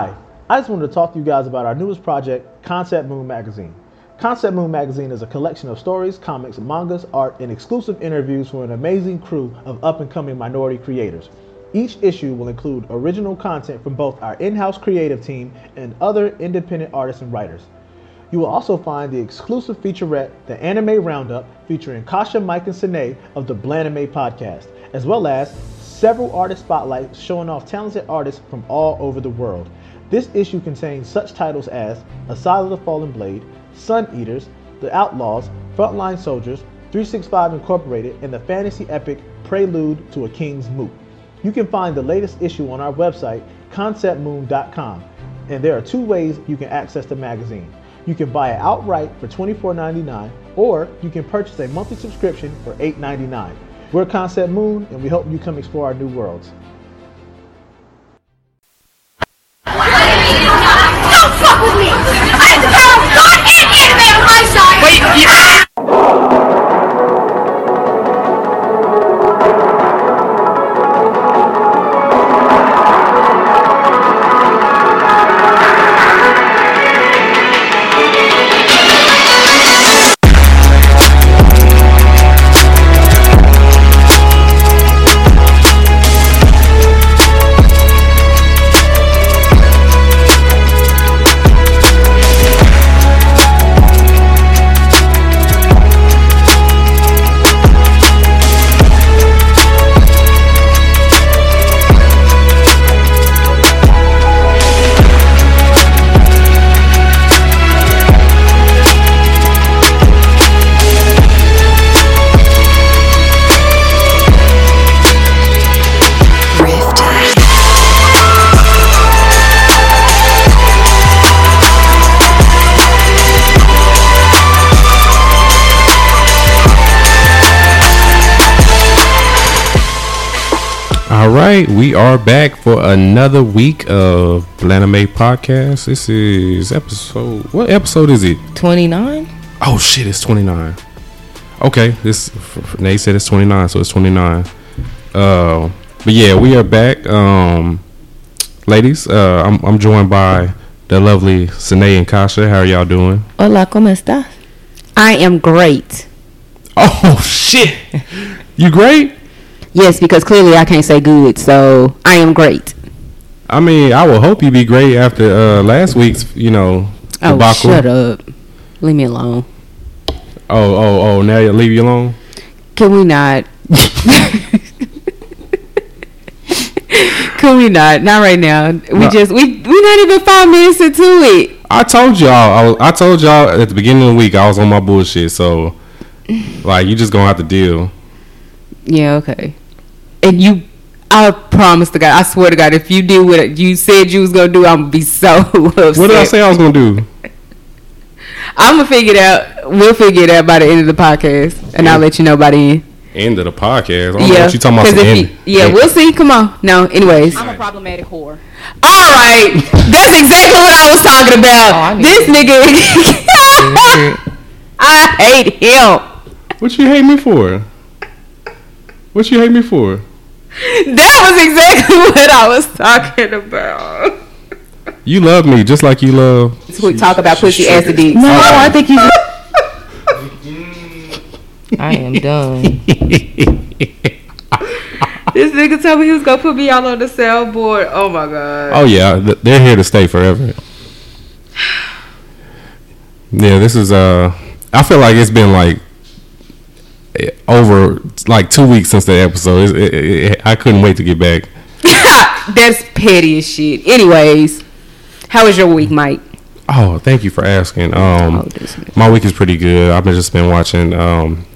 Hi, I just wanted to talk to you guys about our newest project, Concept Moon Magazine. Concept Moon Magazine is a collection of stories, comics, mangas, art, and exclusive interviews from an amazing crew of up and coming minority creators. Each issue will include original content from both our in house creative team and other independent artists and writers. You will also find the exclusive featurette, The Anime Roundup, featuring Kasha, Mike, and Sine of the Blanime podcast, as well as several artist spotlights showing off talented artists from all over the world. This issue contains such titles as Aside of the Fallen Blade, Sun Eaters, The Outlaws, Frontline Soldiers, 365 Incorporated, and the fantasy epic Prelude to a King's Moot. You can find the latest issue on our website, conceptmoon.com, and there are two ways you can access the magazine. You can buy it outright for $24.99, or you can purchase a monthly subscription for $8.99. We're Concept Moon, and we hope you come explore our new worlds. Don't fuck with me! I'm Carol God and anime on my side! Wait, yeah! Right, we are back for another week of Blanime podcast. This is episode. What episode is it? 29? Oh shit, it's twenty nine. Okay, this Nate said it's twenty nine, so it's twenty nine. Uh, but yeah, we are back. Um, ladies, uh, I'm I'm joined by the lovely Sine and Kasha. How are y'all doing? Hola, ¿cómo estás? I am great. Oh shit, you great? Yes, because clearly I can't say good, so I am great. I mean, I will hope you be great after uh, last week's, you know, Oh, debacle. shut up. Leave me alone. Oh, oh, oh! Now you leave you alone. Can we not? Can we not? Not right now. We No. just we we not even five minutes into it. I told y'all. I, I told y'all at the beginning of the week I was on my bullshit. So, like, you just gonna have to deal. Yeah, okay. And you, I promise to God, I swear to God, if you do what you said you was gonna do, I'm gonna be so upset. What did I say I was gonna do? I'm gonna figure it out. We'll figure it out by the end of the podcast, and I'll let you know by the end. End of the podcast. I don't know Yeah, what you talking about. 'cause some if end- you- yeah, end- we'll see. Come on, no. Anyways, I'm a problematic whore. all right, that's exactly what I was talking about. Oh, I knew this nigga, I hate him. What you hate me for? What you hate me for? That was exactly what I was talking about. You love me just like you love. So we talk about pussy ass dick. No, I think he's. I am done. this nigga told me he was gonna put me all on the soundboard. Oh my god. Oh yeah, they're here to stay forever. Yeah, this is uh. I feel like it's been like over like two weeks since the episode. It, it, I couldn't wait to get back. That's petty as shit. Anyways, how was your week, Mike? Oh, thank you for asking. Um, Oh, my week is pretty good. I've been just been watching um,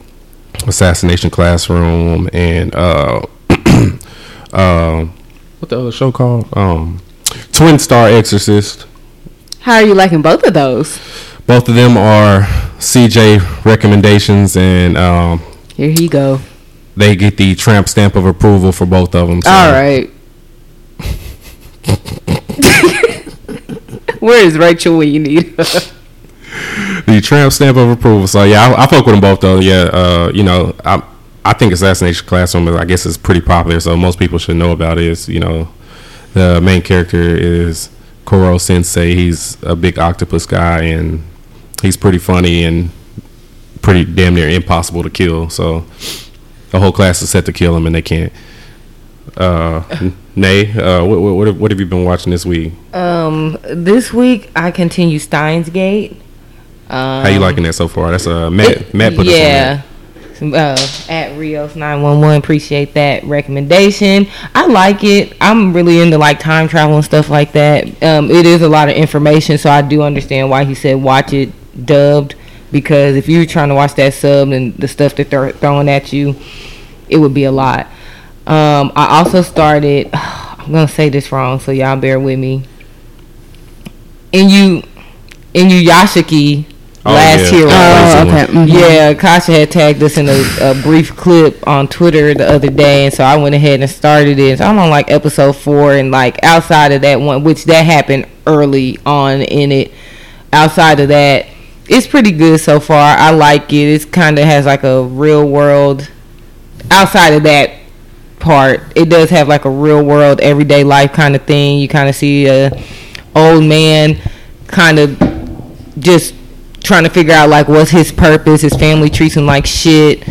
Assassination Classroom and uh, uh, what the other show called? Um, Twin Star Exorcist. How are you liking both of those? Both of them are CJ recommendations, and um, Here he go. they get the tramp stamp of approval for both of them. So. All right. Where is Rachel when you need her? the tramp stamp of approval. So yeah, I, I fuck with them both though. Yeah, uh, you know, I I think Assassination Classroom, is- I guess, is pretty popular, so most people should know about it. It's, you know, the main character is Koro Sensei. He's a big octopus guy, and he's pretty funny and pretty damn near impossible to kill. So the whole class is set to kill him, and they can't. Uh, Nay, uh, what, what, what have- you been watching this week? Um, this week I continue Steins Gate. Um, How you liking that so far? That's uh, Matt. Matt put us on yeah. Uh, at Rios nine one one, appreciate that recommendation. I like it. I'm really into like time travel and stuff like that. Um, it is a lot of information, so I do understand why he said watch it dubbed because if you're trying to watch that sub and the stuff that they're throwing at you, it would be a lot. Um, I also started. I'm gonna say this wrong, so y'all bear with me. And you, and you Yashiki Oh, last yeah. hero. Oh, okay. Mhm. Yeah, Kasha had tagged us in a, a brief clip on Twitter the other day, and so I went ahead and started it. So I'm on like episode four, and like outside of that one, which that happened early on in it. Outside of that, it's pretty good so far. I like it. It kind of has like a real world. Outside of that part, it does have like a real world, everyday life kind of thing. You kind of see a old man, kind of just trying to figure out like what's his purpose. His family treats him like shit.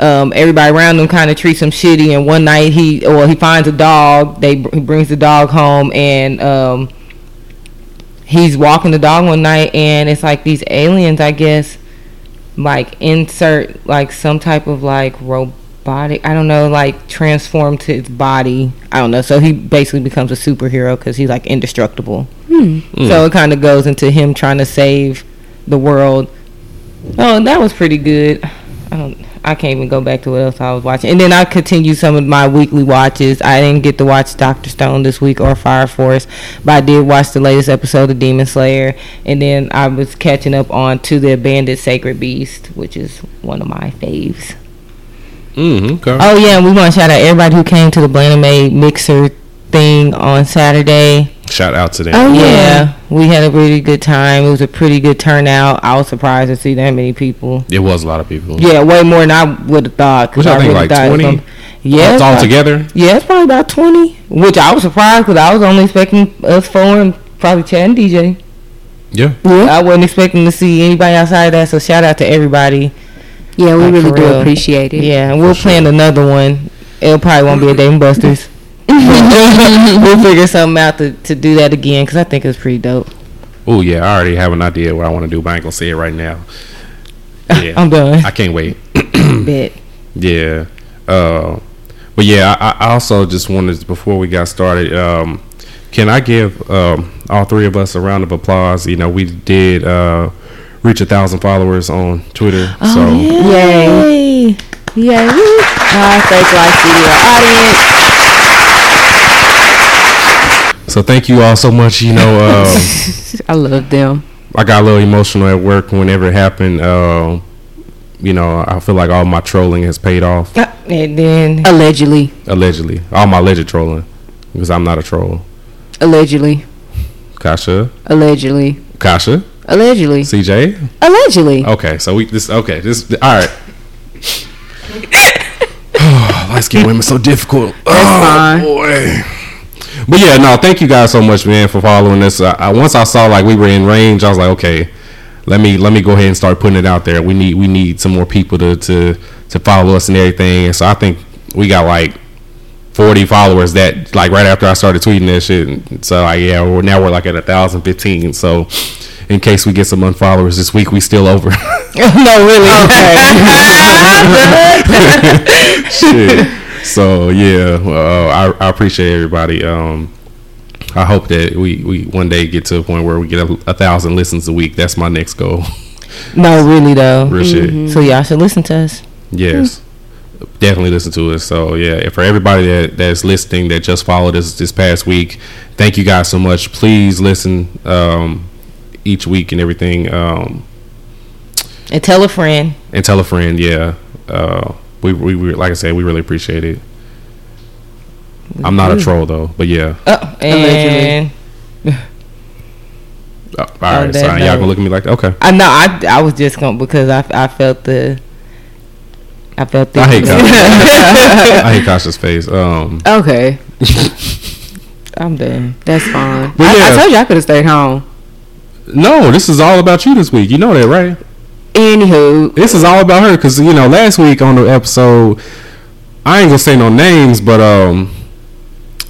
Um, everybody around him kind of treats him shitty. And one night he, well, he finds a dog. They he brings the dog home, and um, he's walking the dog one night, and it's like these aliens, I guess, like insert like some type of like robotic. I don't know, like transform to his body. I don't know. So he basically becomes a superhero because he's like indestructible. Hmm. So it kind of goes into him trying to save the world. Oh, that was pretty good. I don't. I can't even go back to what else I was watching. And then I continue some of my weekly watches. I didn't get to watch Doctor Stone this week or Fire Force, but I did watch the latest episode of Demon Slayer. And then I was catching up on to the Abandoned Sacred Beast, which is one of my faves. Mm, okay. Oh yeah, and we want to shout out everybody who came to the Blanime Mixer thing on Saturday. Shout out to them. Oh, Yeah. Yeah. we had a really good time. It was a pretty good turnout. I was surprised to see that many people. It was a lot of people. Yeah, way more than I would have thought. 'cause Which I think, really like, thought 20? Yeah, It's all probably- together. Yeah, it's probably about twenty. Which I was surprised because I was only expecting us four and probably Chad and DJ. Yeah. yeah, I wasn't expecting to see anybody outside of that. So shout out to everybody. Yeah, we Like, really do real. appreciate it. Yeah, and we'll plan another one. It probably won't be a Dave and Buster's. we'll figure something out to, to do that again because I think it's pretty dope. Oh yeah, I already have an idea what I want to do, but I ain't gonna say it right now. Yeah, I'm done. I can't wait. Bet. Yeah. Uh, but yeah, I, I also just wanted before we got started. Um, can I give um, all three of us a round of applause? You know, we did uh, reach a thousand followers on Twitter. Oh, so Yay. Yay. Uh, Fake Life Studio audience. So thank you all so much. You know, um, I love them. I got a little emotional at work whenever it happened. Uh, you know, I feel like all my trolling has paid off. And then Allegedly. Allegedly, all my alleged trolling, because I'm not a troll. Allegedly. Kasha, Allegedly. Kasha, Allegedly. CJ. Allegedly. Okay, so we this okay this all right. Light skinned women so difficult. oh, fine. boy. But yeah, no, thank you guys so much, man, for following us. I, I, once I saw like we were in range, I was like, okay, let me let me go ahead and start putting it out there. We need we need some more people to to to follow us and everything. And so I think we got like 40 followers that like right after I started tweeting that shit. And so like, yeah, we're now we're like at a thousand fifteen. So in case we get some unfollowers this week, we still over. no, really. shit. So yeah, uh, I, I appreciate everybody. Um, I hope that we, we one day get to a point where we get a, a thousand listens a week. That's my next goal. no, really though. Real shit. So y'all should listen to us. Yes. Definitely listen to us. So yeah, for everybody that that's listening that just followed us this past week, thank you guys so much. Please listen um, each week and everything. Um, And tell a friend. and tell a friend. Yeah, uh, we, we we like I said, we really appreciate it. I'm not a troll though, but yeah. Oh, and Uh, all right, that so y'all gonna look at me like okay. I know I, I was just going because I, I felt the I felt the I hate Kasha. I hate Kasha's face. Um, Okay. I'm done. That's fine. But I, I told you I could have stayed home. No, this is all about you this week. You know that, right? Anywho, This is all about her because you know last week on the episode, I ain't gonna say no names, but um,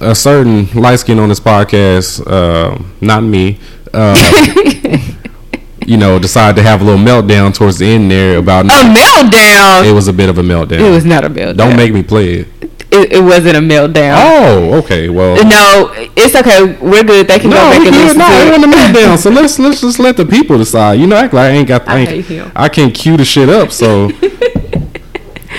a certain light skin on this podcast, uh, not me, uh, you know, decided to have a little meltdown towards the end there about a meltdown. it was a bit of a meltdown. It was not a meltdown. Don't make me play it. It, it wasn't a meltdown. Oh, okay. Well, No, it's okay. We're good. They can go no, back we and good. listen No, it wasn't a meltdown. So let's let's just let the people decide. You know, act like I ain't got. I, I ain't, hate him. I can't cue the shit up. So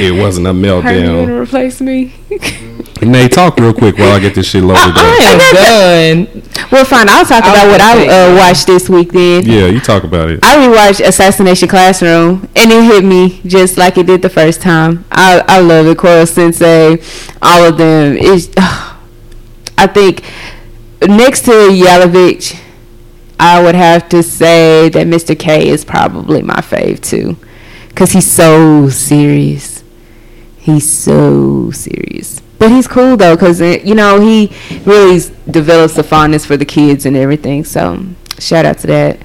it wasn't a Are you meltdown. gonna replace me? Nay, talk real quick while I get this shit loaded up. I am done. well, fine. I'll talk I about what I uh, watched this week then. Yeah, you talk about it. I rewatched Assassination Classroom, and it hit me just like it did the first time. I I love it, Koro Sensei, all of them. It's, I think next to Jelavić, I would have to say that Mr. K is probably my fave too, cause he's so serious. He's so serious. But he's cool though, cause you know he really develops a fondness for the kids and everything. So shout out to that.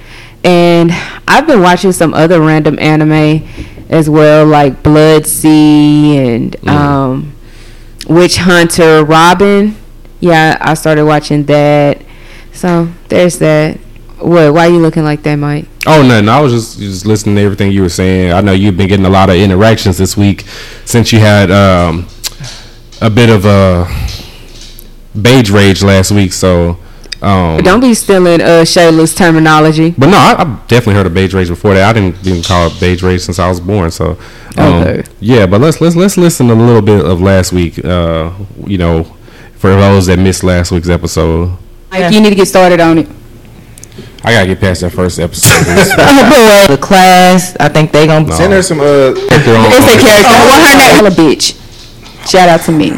And I've been watching some other random anime as well, like Blood-C and um, Witch Hunter Robin. Yeah, I started watching that. So there's that. What? Why are you looking like that, Mike? Oh, nothing. I was just just listening to everything you were saying. I know you've been getting a lot of interactions this week since you had um, a bit of a beige rage last week. So, um, Don't be stealing uh, Shayla's terminology. But no, I, I've definitely heard of beige rage before that. I didn't even call it beige rage since I was born. So, um, Okay. yeah. But let's let's let's listen a little bit of last week. Uh, you know, for those that missed last week's episode, Like, you need to get started on it. I gotta get past that first episode. the class. I think they gonna No. Send her some uh Character on- It's a character. Oh, Well, her name, a bitch. Shout out to me.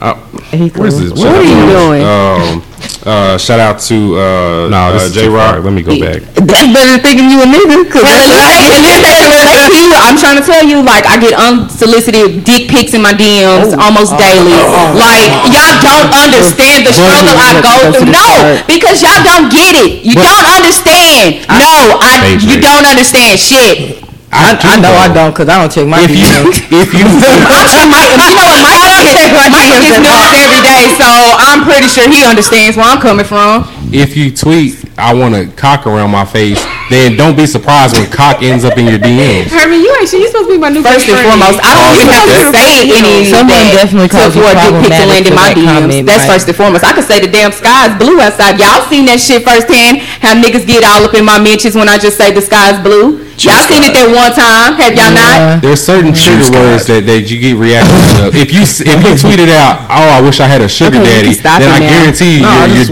Uh, He what is this? cool. What are you doing? Um, uh, shout out to uh, No, uh, J too Rock. Let me go back. That's better than thinking you a nigga. Cause I'm trying to tell you, like, I get unsolicited dick pics in my DMs almost daily. Like, y'all don't understand the struggle I go through. No, because y'all don't get it. You don't understand. No, I. Page You don't understand shit. I, I know I don't because I don't check my If you, DMs. if you, I'm sure Mike, you know what, Michael gets, Michael gets news every day, so I'm pretty sure he understands where I'm coming from. if you tweet, I want a cock around my face, then don't be surprised when cock ends up in your DMs. Herman, you ain't sure you supposed to be my new First and foremost, I don't even have to say any Someone definitely to calls you for a dick pic to problematic land in my that DMs. That's Mike. first and foremost. I could say the damn sky's blue outside. Y'all seen that shit firsthand? How niggas get all up in my mentions when I just say the sky's blue. Y'all seen it that one time? Have y'all not? There's certain trigger words that, that you get reactions to. If you if you tweet it out, oh, I wish I had a sugar Okay, daddy, stop then I now. guarantee you, No, I your, your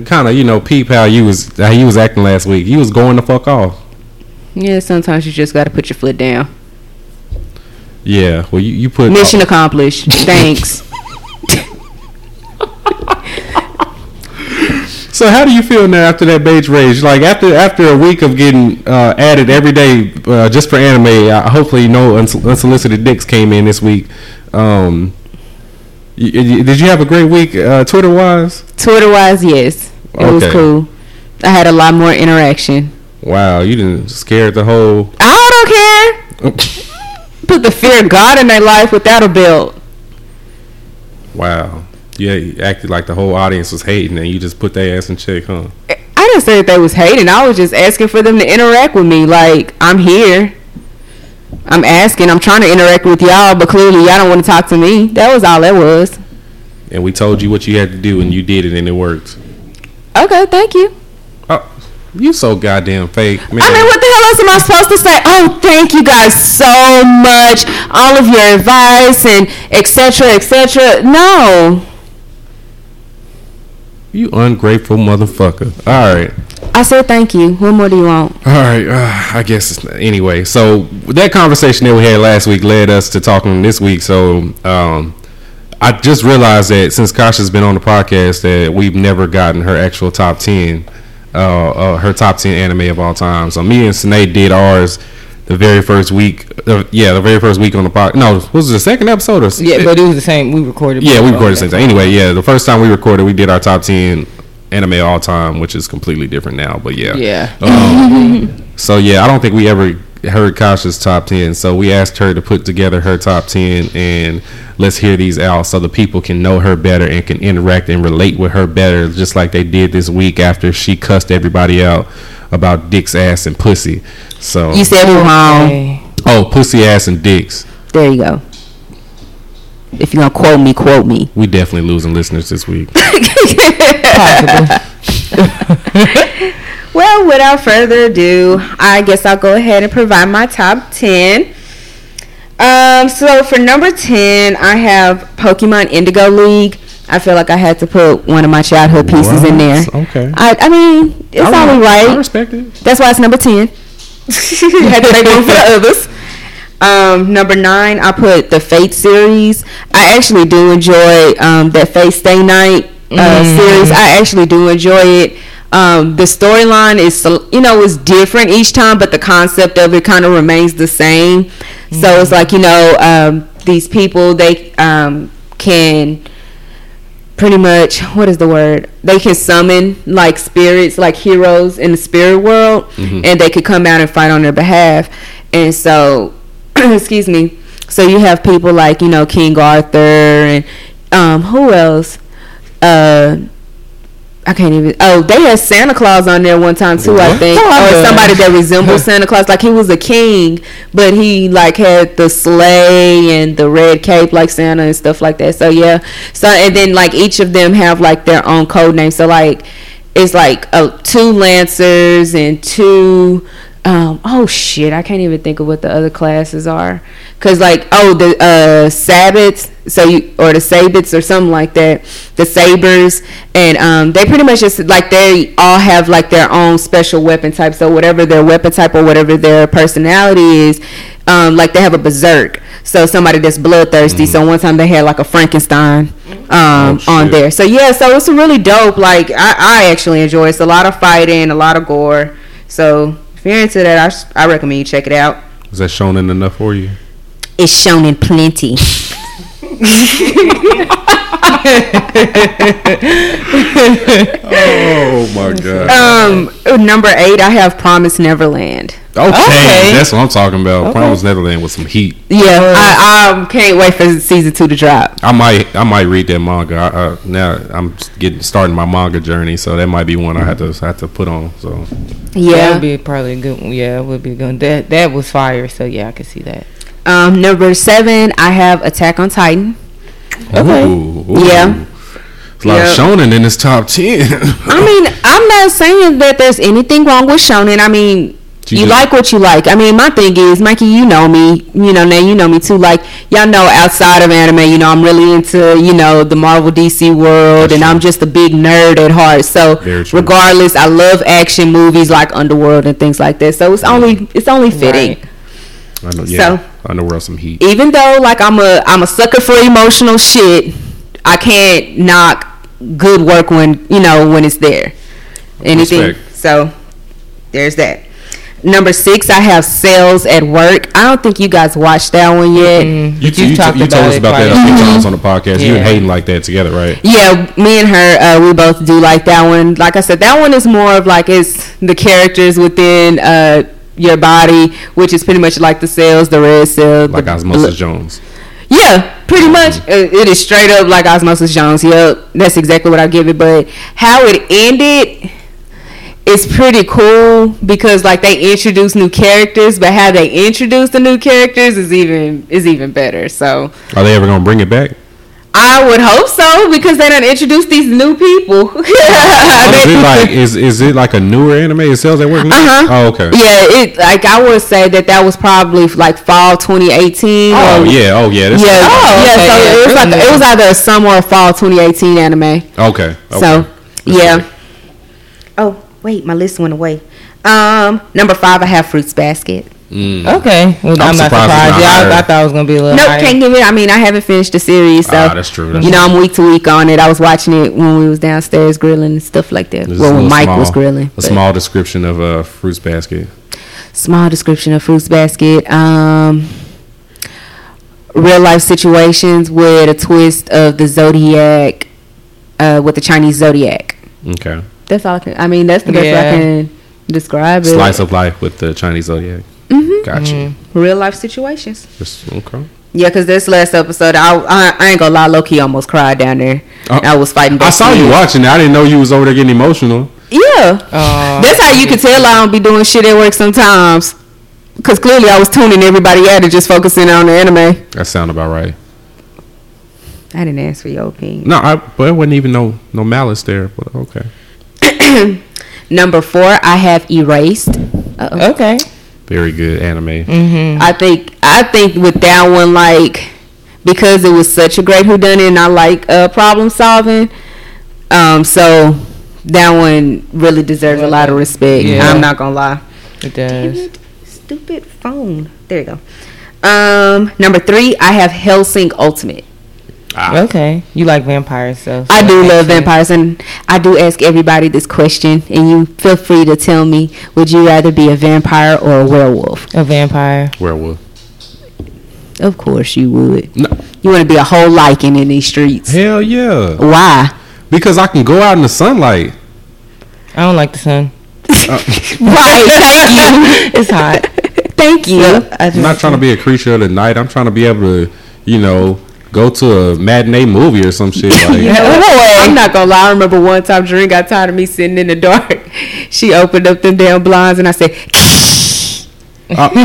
DMs kind of you know peep how you was how you was acting last week. You was going the fuck off. Yeah, sometimes you just got to put your foot down. Yeah, well you, you put Mission accomplished. Thanks. So how do you feel now after that beige rage? Like after after a week of getting uh, added every day uh, just for anime, uh, hopefully no unsolicited dicks came in this week. Um, y- y- did you have a great week uh, Twitter wise? Twitter wise, yes. It was cool. I had a lot more interaction. Wow, you didn't scared the whole. I don't care. Put the fear of God in their life without a belt. wow, yeah, you acted like the whole audience was hating, and you just put their ass in check, huh? I didn't say that they was hating. I was just asking for them to interact with me. Like I'm here. I'm asking. I'm trying to interact with y'all, but clearly y'all don't want to talk to me. That was all that was. And we told you what you had to do, and you did it, and it worked. Okay, thank you. Oh, you so goddamn fake, man. I mean, what the hell else am I supposed to say? Oh, thank you guys so much. All of your advice and etc. etc. No, you ungrateful motherfucker. All right. I said thank you. What more do you want? All right, uh, I guess anyway. So that conversation that we had last week led us to talking this week. So um, I just realized that since Kasha's been on the podcast, that we've never gotten her actual top ten, uh, uh, her top ten anime of all time. So me and Sinead did ours the very first week. Uh, yeah, the very first week on the podcast. No, was it the second episode or? Yeah, but it was the same. We recorded. Yeah, we recorded the same time. Anyway, yeah, the first time we recorded, we did our top ten anime all time, which is completely different now. But yeah, Yeah. Um, so yeah, I don't think we ever heard Kasha's top ten. So we asked her to put together her top ten, and let's hear these out so the people can know her better and can interact and relate with her better, just like they did this week after she cussed everybody out about dicks, ass, and pussy. So You said it wrong. Okay. oh, pussy, ass, and dicks. There you go. If you're gonna quote me, quote me. We definitely losing listeners this week. Possibly. Well, without further ado, I guess I'll go ahead and provide my top 10. Um, so for number 10, I have Pokemon Indigo League. I feel like I had to put one of my childhood pieces in there. Okay. I, I mean, it's I- only I respect it. That's why it's number 10. had to make room for the others. Um, number nine, I put the Fate series. I actually do enjoy um, that Fate Stay Night uh, series. I actually do enjoy it. Um, the storyline is, you know, is different each time, but the concept of it kind of remains the same. So it's like, you know, um, these people they um, can pretty much what is the word? They can summon like spirits like heroes in the spirit world and they could come out and fight on their behalf. And so excuse me so you have people like you know king arthur and um who else? Uh I can't even. Oh, they had Santa Claus on there one time too. I What? think, or somebody that resembled Santa Claus. Like he was a king, but he like had the sleigh and the red cape like Santa and stuff like that. So yeah. So and then like each of them have like their own code name. So like it's like uh, two lancers and two. Um, oh shit! I can't even think of what the other classes are. Cause like oh the uh sabbats, so you or the sabits or something like that. The sabers and um they pretty much just like they all have like their own special weapon type. So whatever their weapon type or whatever their personality is, um like they have a berserk. So somebody that's bloodthirsty. So one time they had like a Frankenstein um Oh, on there. So yeah, so it's really dope. Like I, I actually enjoy it. It's a lot of fighting, a lot of gore. So if you're into that, I, s- I recommend you check it out. Is that shonen enough for you? It's shonen plenty. Oh my god. Um, number eight, I have Promise Neverland. Okay, Okay. that's what I'm talking about. Promise Neverland with some heat. Yeah, I um can't wait for season two to drop. I might, I might read that manga. I, uh, now I'm getting starting my manga journey, so that might be one I have to have to put on. So That Yeah. would be probably a good one. Yeah, it would be good. That that was fire. So yeah, I could see that. Um, number seven, I have Attack on Titan. Okay. Ooh, ooh. Yeah. It's a lot Yeah. of shonen in this top ten. I mean, I'm not saying that there's anything wrong with shonen. I mean, You you, just- like what you like. I mean, my thing is, Mikey, you know me. You know, now you know me too. Like, y'all know outside of anime, you know, I'm really into, you know, the Marvel DC world, That's and true. I'm just a big nerd at heart. So, regardless, I love action movies like Underworld and things like that. So it's only it's only fitting. Right. I know, yeah, So- Underworld some heat. even though like I'm a I'm a sucker for emotional shit, I can't knock good work when you know when it's there. Anything. Respect. So there's that. Number six, I have Cells at Work. I don't think you guys watched that one yet. Mm, You, you've you, talked you about told us about that a a few times on the podcast. You and Yeah. Hayden like that together, right? Yeah, me and her, uh, we both do like that one. Like I said, that one is more of like it's the characters within uh, your body, which is pretty much like the cells, the red cell, Like the Osmosis blood- Jones. Yeah, pretty much. Uh, It is straight up like Osmosis Jones. Yep, that's exactly what I give it. But how it ended is pretty cool because like they introduce new characters, but how they introduce the new characters is even is even better. So Are they ever gonna bring it back? I would hope so because they done introduce these new people. is it like is is it like a newer anime? It sells at work now. Uh-huh. Oh, okay. Yeah, it like I would say that that was probably like fall 2018. Oh or- yeah. Oh yeah. This Yeah, Oh, yeah. okay, So yeah, it was like really it was either a summer or fall 2018 anime. Okay. okay. So, That's yeah. good. Oh, wait, my list went away. Um, number five, I have Fruits Basket. Mm. Okay. Well, I'm, I'm not surprised surprised. Yeah. I, I thought it was gonna be a little Nope, higher. can't give it. I mean, I haven't finished the series, so Ah, that's true. That's you know. I'm week to week on it. I was watching it when we was downstairs grilling and stuff like that. This well, when Mike small- was grilling. A but- small description of a fruits basket. small description of Fruits Basket. Um, real life situations with a twist of the zodiac, uh, with the Chinese zodiac. Okay. That's all I can. I mean, that's the best I can describe it. Slice of life with the Chinese zodiac. Mhm. Got you. Real life situations. Just, okay. Yeah, because this last episode, I, I I ain't gonna lie, low key almost cried down there. Oh. I was fighting. I back saw you watching it. I didn't know you was over there getting emotional. Yeah, Oh, that's how you can tell I don't be doing shit at work sometimes. Because clearly I was tuning everybody out and just focusing on the anime. That sound about right. I didn't ask for your opinion. No, I but it wasn't even no no malice there. But okay. Number four, I have erased. Uh-oh. okay. Very good anime. Mm-hmm. I think I think with that one, like because it was such a great whodunit, and I like uh, problem solving. Um, so that one really deserves a lot of respect. Yeah. I'm not gonna lie. It does. Stupid phone. There you go. Um, number three, I have Hellsing Ultimate. Ah, Okay. You like vampires, so. so I do makes love sense. vampires, and I do ask everybody this question, and you feel free to tell me: Would you rather be a vampire or a werewolf? A vampire. werewolf. Of course, you would. No. You want to be a whole lycan in these streets? Hell yeah. Why? Because I can go out in the sunlight. I don't like the sun. Right. Thank you. It's hot. Thank you. I I'm not trying to be a creature of the night. I'm trying to be able to, you know, go to a matinee movie or some shit. Like, I'm not gonna lie. I remember one time Dream got tired of me sitting in the dark. She opened up them damn blinds and I said, Probably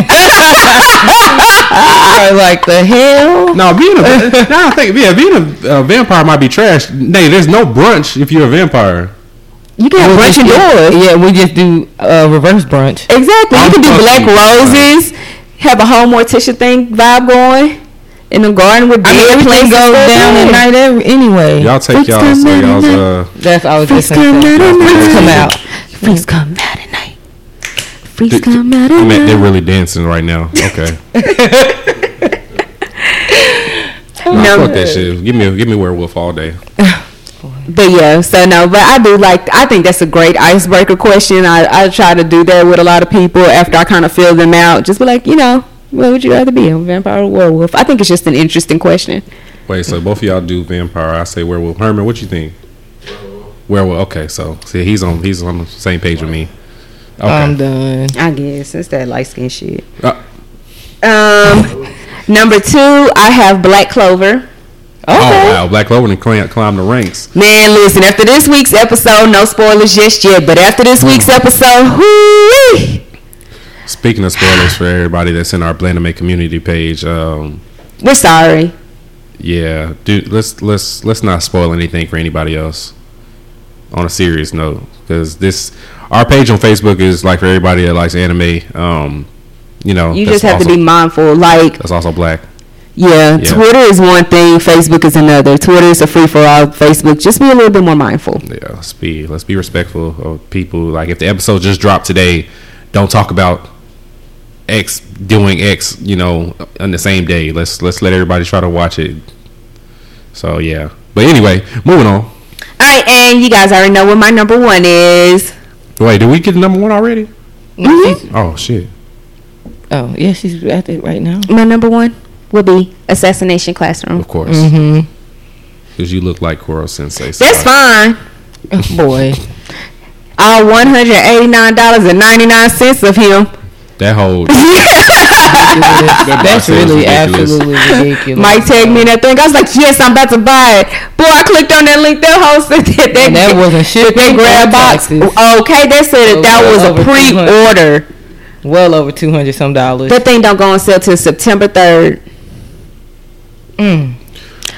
like the hell. No, being a now I think yeah, being a, a vampire might be trash. Nay, there's no brunch if you're a vampire. "You can have We brunch just- indoors." Yeah, we just do uh, reverse brunch. Exactly. I'm you can do black fucking- roses, have a whole Morticia thing vibe going in the garden with I mean, beer everything places goes down at night every, anyway. Y'all take Freaks y'all come so out y'all's night. uh That's I was Freaks just gonna come out at Freaks night. come out. Freaks come out at night. Freaks d- d- come out I mean they're really dancing right now. Okay. nah, No. fuck that shit. Give me a, give me werewolf all day. But yeah, so no, but I do like. I think that's a great icebreaker question. I I try to do that with a lot of people after I kind of fill them out. Just be like, you know, what would you rather be, a vampire or werewolf? I think it's just an interesting question. Wait, so both of y'all do vampire. I say werewolf. Herman, what you think? Werewolf. Okay, so see he's on he's on the same page with me. Okay. I'm done. I guess it's that light skin shit. Uh, Um, number two, I have Black Clover. Oh wow, Black Clover and climb, climb the ranks. Man, listen, after this week's episode, no spoilers just yet, but after this week's episode, whoo Speaking of spoilers for everybody that's in our Blanime community page, um, we're sorry. yeah, dude, let's let's let's not spoil anything for anybody else. On a serious note, because this our page on Facebook is like for everybody that likes anime. Um, you know, You just have to be mindful. Like, That's also black. yeah, Yeah. Twitter is one thing, Facebook is another. Twitter is a free for all. Facebook, just be a little bit more mindful. Yeah, let's be let's be respectful of people. Like if the episode just dropped today, don't talk about X doing X. You know, on the same day. Let's let's let everybody try to watch it. So yeah, but anyway, moving on. All right, and you guys already know what my number one is. Wait, did we get the number one already? Mhm. Oh shit! Oh yeah, she's at it right now. My number one will be Assassination Classroom. Of course, Mm-hmm. because you look like Koro Sensei. so That's I- fine. Oh, boy, All one hundred eighty nine dollars and ninety nine cents of him. That whole that's really ridiculous. absolutely ridiculous. Mike tagged me in that thing. I was like, yes, I'm about to buy it. Boy, I clicked on that link. That whole said that, And that wasn't shipping They grab or box. taxes. Okay, they said that that was a pre-order. well over two hundred some dollars. That thing don't go on sale till September third. Mm.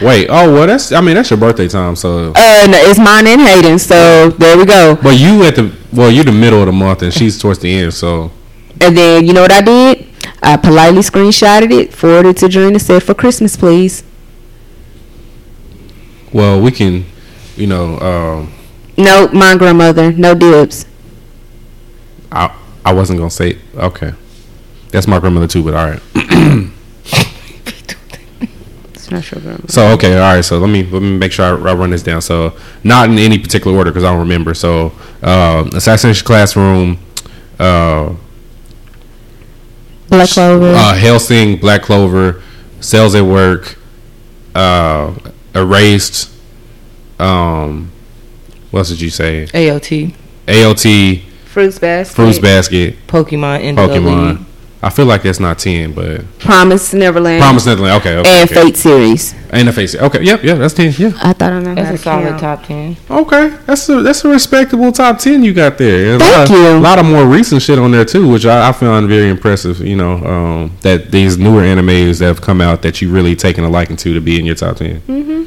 Wait, oh well, that's I mean that's your birthday time. So, Uh, no, it's mine and Hayden. So there we go. but you at the well, you're the middle of the month and she's towards the end. So And then you know what I did? I politely screenshotted it, forwarded to Dream, and said, "For Christmas, please." well, we can, you know. um No, my grandmother. No dibs. I I wasn't gonna say okay. That's my grandmother too, but all right. It's not your grandmother. So okay, all right. So let me let me make sure I, I run this down. So not in any particular order because I don't remember. So uh, assassination classroom, uh, Black Clover. uh, Hellsing, Black Clover, Cells at Work, uh, Erased. Um, what else did you say? AOT, AOT, Fruits Basket. Fruits Basket, Pokemon, End of the Pokemon. League. I feel like that's not ten, but Promise Neverland. Promise Neverland. Okay, okay, And okay. Fate series. and the face. Okay, yep, yep, that's ten. Yeah, I thought I know how That's to a solid count. top ten. okay, that's a that's a respectable top ten you got there. A Thank lot, you. A lot of more recent shit on there too, which I, I found very impressive. You know, um, that these newer animes that have come out that you really taken a liking to to be in your top 10 Mm-hmm.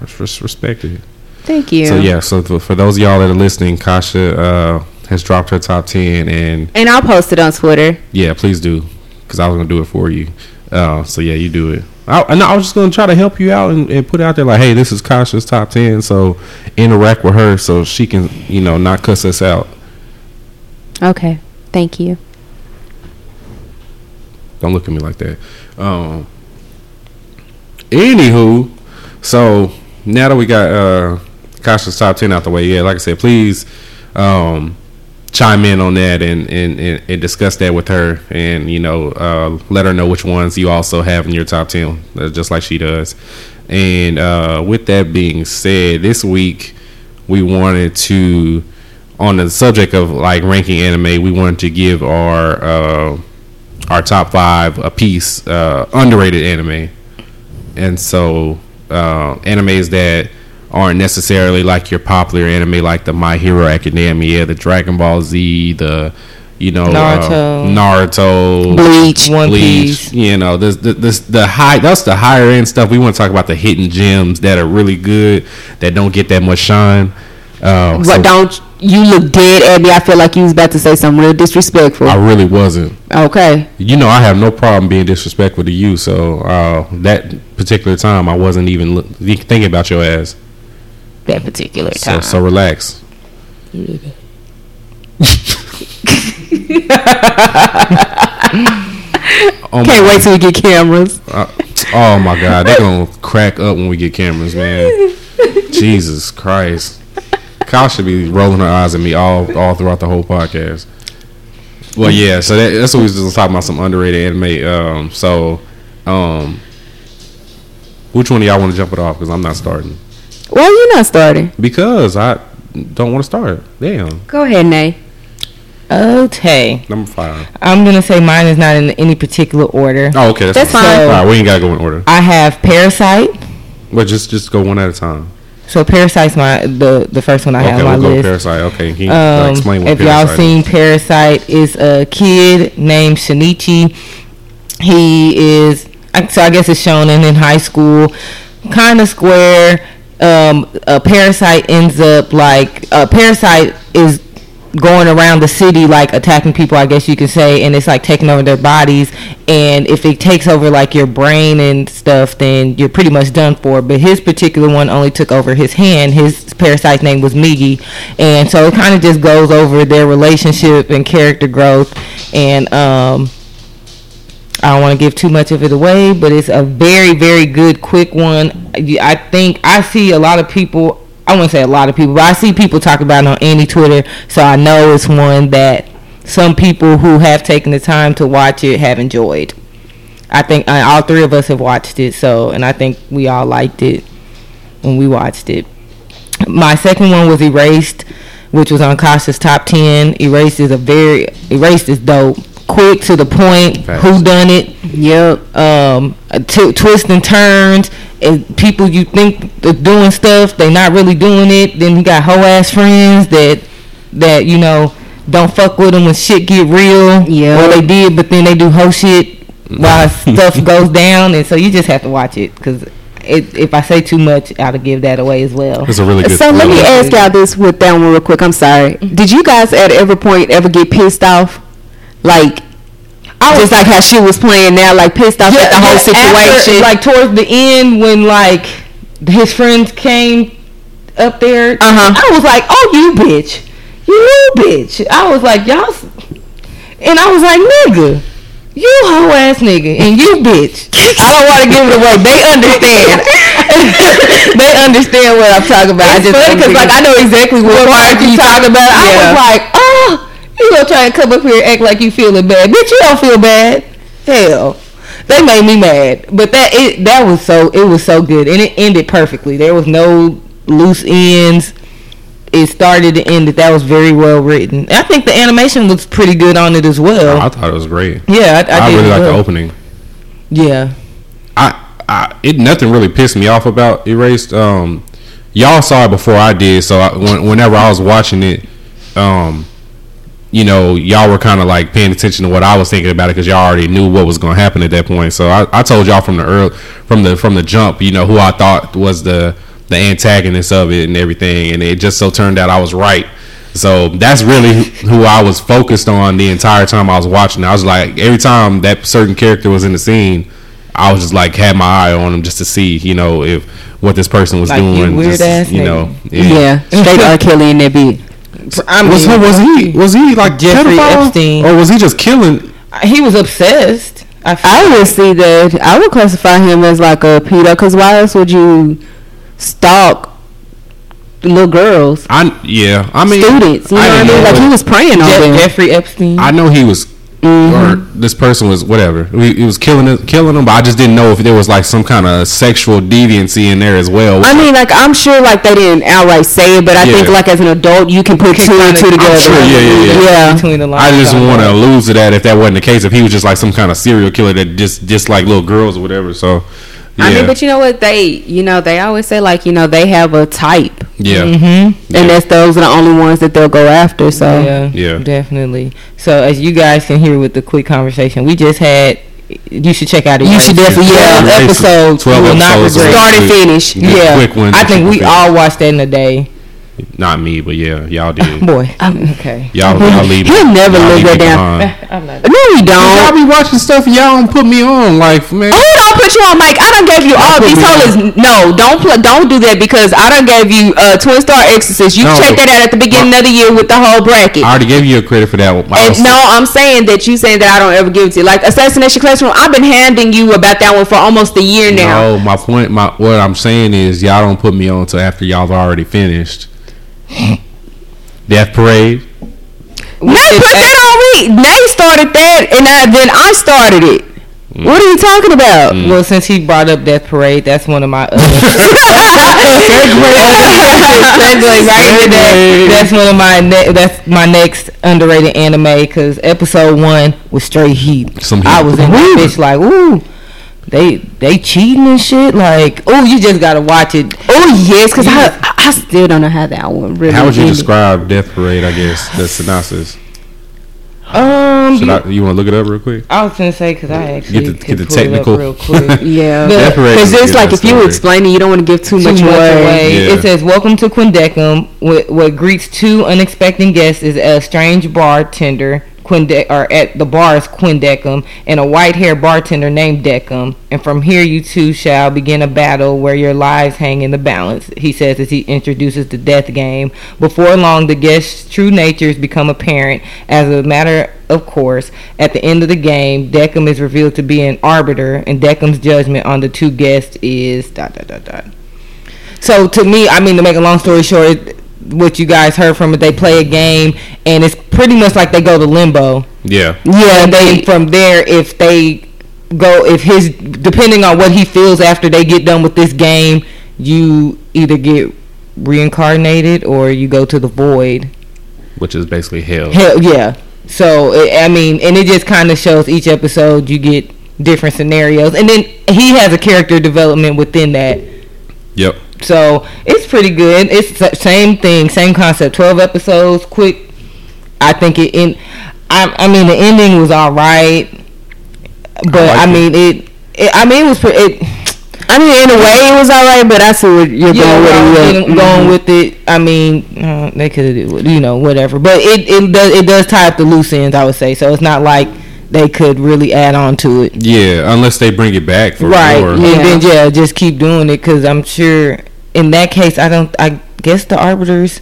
That's respected. Thank you. So yeah, so for, for those of y'all that are listening, Kasha uh, has dropped her top ten, and And I'll post it on Twitter. yeah, please do, because I was gonna do it for you. Uh, so yeah, you do it. I, and I was just gonna try to help you out and, and put it out there like, hey, this is Kasha's top ten, so interact with her so she can, you know, not cuss us out. Okay. Thank you. Don't look at me like that. Um. Anywho, so now that we got uh Kasha's top ten out the way, yeah, like I said, please um chime in on that and and, and, discuss that with her and you know uh let her know which ones you also have in your top ten, uh, just like she does. And uh with that being said, this week we wanted to on the subject of like ranking anime, we wanted to give our uh our top five a piece uh, underrated anime, and so uh, animes that aren't necessarily like your popular anime, like the My Hero Academia, the Dragon Ball Z, the you know Naruto. uh, Naruto, Bleach. One Bleach. Piece. You know, this the this the high that's the higher end stuff. We want to talk about the hidden gems that are really good that don't get that much shine. Uh, But so don't you look dead at me? I feel like you was about to say something real disrespectful. I really wasn't. okay. You know, I have no problem being disrespectful to you. So uh, that particular time, I wasn't even look, thinking about your ass. That particular time. so relax. oh, Can't wait till we get cameras. uh, oh my God, they're gonna crack up when we get cameras, man. Jesus Christ, Kyle should be rolling her eyes at me all all throughout the whole podcast. Well, yeah, so that, that's what we was just talking about some underrated anime. Um, so, um, which one do y'all want to jump it off? Because I'm not starting. Why are you not starting? Because I don't want to start. Damn. Go ahead, Nay. Okay. Number five. I'm gonna say mine is not in any particular order. Oh, okay. That's, That's fine. fine. All right, we ain't gotta go in order. I have Parasite. But just just go one at a time. So Parasite's my the the first one I have okay, on we'll my go list. Parasite. Okay, can you Um, explain what if y'all seen is? Parasite, is a kid named Shinichi. He is so I guess it's shown in in high school, kind of square. Um, a parasite ends up like a parasite is going around the city like attacking people i guess you could say and it's like taking over their bodies. And if it takes over like your brain and stuff then you're pretty much done for. But his particular one only took over his hand. His parasite's name was migi and so it kind of just goes over their relationship and character growth. And um I don't want to give too much of it away, but it's a very, very good, quick one. I think I see a lot of people. I wouldn't say a lot of people, but I see people talk about it on any Twitter, so I know it's one that some people who have taken the time to watch it have enjoyed. I think uh, all three of us have watched it, so and I think we all liked it when we watched it. My second one was Erased, which was on Kasha's top ten. Erased is a very Erased is dope, quick to the point. Facts. Who done it? Yep. um t- twists and turns and people you think are doing stuff they not really doing it then you got hoe ass friends that that you know don't fuck with them when shit get real Yeah. or they did but then they do hoe shit while stuff goes down and so you just have to watch it because it, if I say too much I'll give that away as well It's a really good. So let me ask y'all this with that one real quick. I'm sorry. Did you guys at every point ever get pissed off? Like, I was, just like how she was playing now, like pissed off at the whole after- situation. like towards the end when like his friends came up there, Uh-huh. I was like, "Oh, you bitch, you bitch!" I was like, "Y'all," and I was like, "Nigga." You hoe ass nigga and you bitch. I don't want to give it away. They understand. they understand what I'm talking about. It's I just funny 'cause, like, I know exactly what part you talking about. I was like, oh, you gonna try and come up here and act like you feeling bad, bitch. You don't feel bad. hell. They made me mad, but that it that was so it was so good and it ended perfectly. There was no loose ends. It started and ended. That was very well written. I think the animation was pretty good on it as well. I thought it was great. yeah, I, I, I, really like the opening. Yeah, I, I, it nothing really pissed me off about Erased. Um, y'all saw it before I did, so I, when, whenever I was watching it, um, you know, y'all were kind of like paying attention to what I was thinking about it because y'all already knew what was going to happen at that point. So I, I told y'all from the early, from the from the jump, you know, who I thought was the the antagonist of it and everything, and it just so turned out I was right. So that's really who I was focused on the entire time I was watching. I was like, every time that certain character was in the scene, I was just like had my eye on him just to see, you know, if what this person was Like, you doing. weird just, ass you know, Yeah, straight R. Kelly in that beat. I mean, Was, was he was he like Jeffrey pedophile? Epstein. or was he just killing? he was obsessed. I, feel I would see that. I would classify him as like a pedo. Because why else would you stalk little girls, I yeah, I mean students? You know what I didn't mean? Like he was preying on them. Jeffrey Epstein. I know he was. Mm-hmm. Or this person was whatever. He, he was killing it, killing them, but I just didn't know if there was like some kind of sexual deviancy in there as well. I mean, like I'm sure, like they didn't outright say it, but I Yeah. think, like as an adult, you can put two and kinda- two I'm together. sure, yeah, yeah, yeah. Between the lines, I just want to allude to that if that wasn't the case. If he was just like some kind of serial killer that just just like little girls or whatever. So yeah, I mean, but you know what? They, you know, they always say like, you know, they have a type, yeah, Mm-hmm. Yeah. and that's those are the only ones that they'll go after. So Yeah, Yeah. definitely. So as you guys can hear with the quick conversation we just had, you should check out. You should definitely- yeah, Twelve episode. Twelve you will not episodes. regret. Start and finish. yeah, Yeah, quick ones I think we all watched that in a day. Not me, but yeah, y'all did. Boy, Um, okay. Y'all, y'all leave. He'll never live leave that me down. I'm not. no, we don't. Y'all be watching stuff and y'all don't put me on. Like man, Who don't put you on, Mike? I done gave you all put these me colors. No, don't pl- don't do that because I done gave you uh, Twin Star Exorcist. You No. checked that out at the beginning of the year with the whole bracket. I already gave you a credit for that one. And no, I'm saying that you saying that I don't ever give it to you. Like Assassination Classroom, I've been handing you about that one for almost a year now. No, my point, my what I'm saying is y'all don't put me on until after y'all have already finished. Death Parade. Nay put that on me. Nay started that, and I, then I started it. Mm. What are you talking about? Well, since he brought up Death Parade, that's one of my other segue right into. That's one of my ne- that's my next underrated anime because episode one was straight heat. Some I was in that bitch like, ooh, they they cheating and shit. Like, oh, you just gotta watch it. Oh yes, because I, I I still don't know how that one really. How would you ended. describe Death Parade? I guess the synopsis. Um, Should I? You want to look it up real quick? I was gonna say because I actually Get the- get the pull it up technical. real quick. Yeah, But- Death Parade because it's like ass if you story. explain it, you don't want to give too, too much away. Yeah. It says, "Welcome to Quindecim." What, what greets two unexpected guests is a strange bartender, Quinde- or at the bar is Quindecim, and a white-haired bartender named Decim. And from here, you two shall begin a battle where your lives hang in the balance. He says as he introduces the death game. Before long, the guests' true natures become apparent. As a matter of course, at the end of the game, Decim is revealed to be an arbiter, and Decim's judgment on the two guests is dot dot dot dot. So to me, I mean, to make a long story short, what you guys heard from it, they play a game, and it's pretty much like they go to limbo. Yeah. Yeah, and then from there, if they go, if his, depending on what he feels after they get done with this game, you either get reincarnated or you go to the void. Which is basically hell. Hell yeah. So I mean, and it just kind of shows each episode you get different scenarios, and then he has a character development within that. Yep. So it's pretty good. It's the same thing, same concept. Twelve episodes, quick. I think it. In, I, I mean, the ending was all right, but I, liked it. mean it, it. I mean, it was. pretty. It, I mean, in a way, it was all right, but I see what you're yeah, going with. I was it. Going with it. I mean, uh, they could, you know, whatever. But it it does it does tie up the loose ends. I would say so. It's not like they could really add on to it. Yeah, unless they bring it back for right sure. and then yeah just keep doing it because i'm sure in that case i don't i guess the arbiters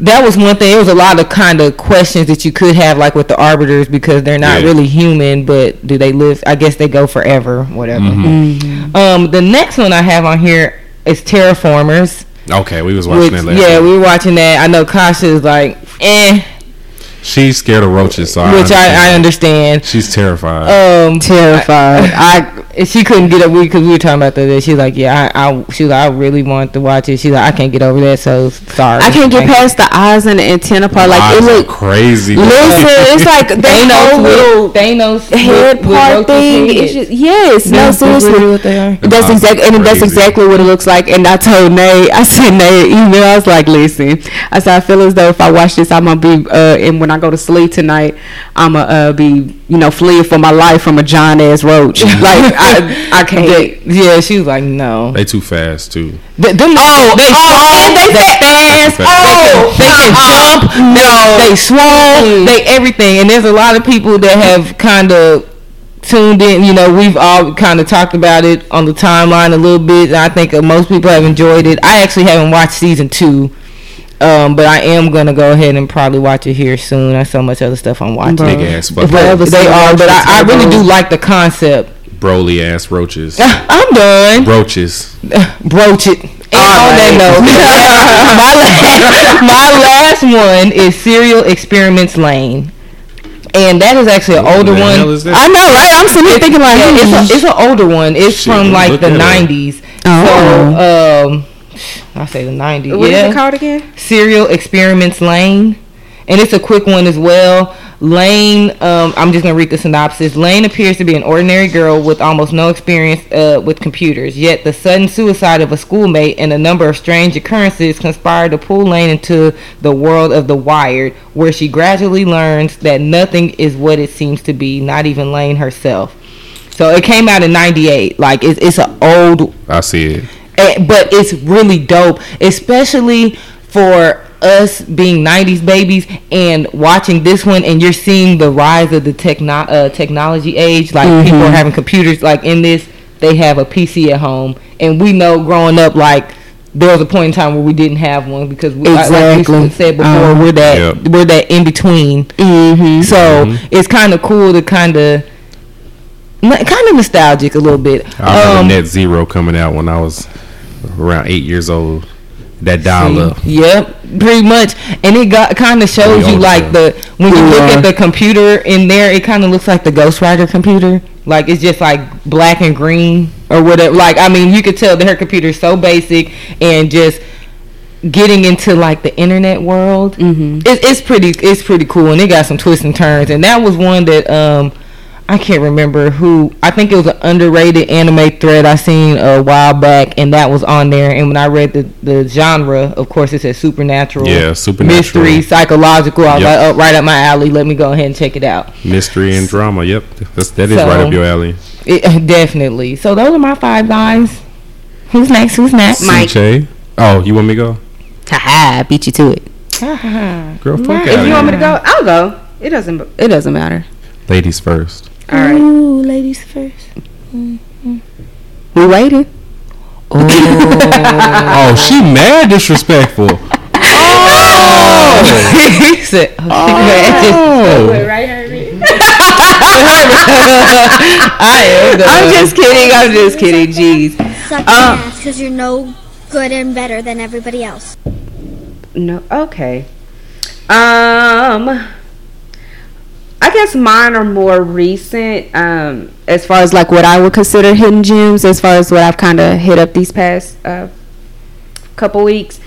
that was one thing it was a lot of kind of questions that you could have like with the arbiters because they're not Yeah. really human but do they live i guess they go forever whatever Mm-hmm. um the next one i have on here is Terra Formars Okay, we was watching which, that last. yeah week. we were watching that i know kasha is like eh She's scared of roaches, so which I, I understand. She's terrified. Um, Terrified. I she couldn't get over because we were talking about that. She's like, yeah, I, I she was like, I really want to watch it. She's like, I can't get over that. So sorry, I can't get Thank past the eyes and the antenna part. Like Eyes it are look. crazy. Listen, it's like they know little Thanos head with- with part roaches' thing. It's just yes, Yeah, no that's seriously. literally what they are. That's exactly, and that's exactly what it looks like. And I told Nate, I sent Nate an email. I was like, "Listen, I said I feel as though if I watch this, I'm gonna be, uh, and when I go to sleep tonight, I'm gonna uh, be, you know, fleeing for my life from a giant ass roach. like I, I can't. They- yeah, she was like, no. They too fast too. They, them, Oh, they oh, strong, and they they fast. fast, Oh, they can jump, no. they, they swole, they everything. And there's a lot of people that have kind of tuned in. You know, we've all kind of talked about it on the timeline a little bit. And I think uh, most people have enjoyed it. I actually haven't watched season two. Um, but I am gonna go ahead and probably watch it here soon. There's so much other stuff I'm watching. Big ass fucking they are, but I, I really do like the concept. broly ass roaches. I'm done. Roaches. broach it. And on that note, my, last, my last one is Serial Experiments Lain. And that is actually an What older one. hell is this? I know, right? I'm sitting here thinking like, Yeah, it's, a, it's an older one. It's Shit, from like the 90s. Oh. So, um, I say the 90s. What is yeah. it called again? Serial Experiments Lain. And it's a quick one as well. Lain, um, I'm just going to read the synopsis. Lain appears to be an ordinary girl with almost no experience uh, with computers. Yet the sudden suicide of a schoolmate and a number of strange occurrences conspire to pull Lain into the world of the wired, where she gradually learns that nothing is what it seems to be, not even Lain herself. So it came out in 98. Like, it's, it's an old I see it. Eh, but it's really dope, especially for us being 90s babies and watching this one and you're seeing the rise of the techno- uh, technology age. Like people are having computers like in this they have a PC at home. And we know growing up like there was a point in time where we didn't have one because we, like- like we said before Uh-huh. we're that Yep. we're that in between. Mm-hmm. so it's kind of cool to kind of kind of nostalgic a little bit. I remember Um, Net Zero coming out when I was around eight years old. That dial up. Yep, pretty much, and it got kind of shows Pretty you like school. the when you look at the computer in there, it kind of looks like the Ghost Rider computer. Like it's just like black and green or whatever. Like I mean, you could tell that her computer is so basic and just getting into like the internet world. Mm-hmm. It, it's pretty, it's pretty cool, and it got some twists and turns. And that was one that um I can't remember who. I think it was an underrated anime thread I seen a while back, and that was on there. And when I read the, the genre, of course, it said supernatural, Yeah, supernatural. mystery, psychological. I was Yep. like, oh, right up my alley. Let me go ahead and check it out. Mystery and drama. Yep. That's, that is So- right up your alley. It, definitely. So those are my five guys. Who's next? Who's next? Mike. CJ. Oh, you want me to go? Haha, beat you to it. Girl, fuck Mike. out If you want me to go, I'll go. It doesn't. It doesn't matter. Ladies first. All right. Ooh, ladies first. We waiting. Oh, she mad disrespectful. Oh, he said, oh. Oh. Right, Herbie. I am. the- I'm just kidding. I'm just kidding. Jeez. Suck Uh, ass because you're no good and better than everybody else. No. Okay. Um. I guess mine are more recent. Um, as far as like what I would consider hidden gems, as far as what I've kind of hit up these past uh, couple weeks.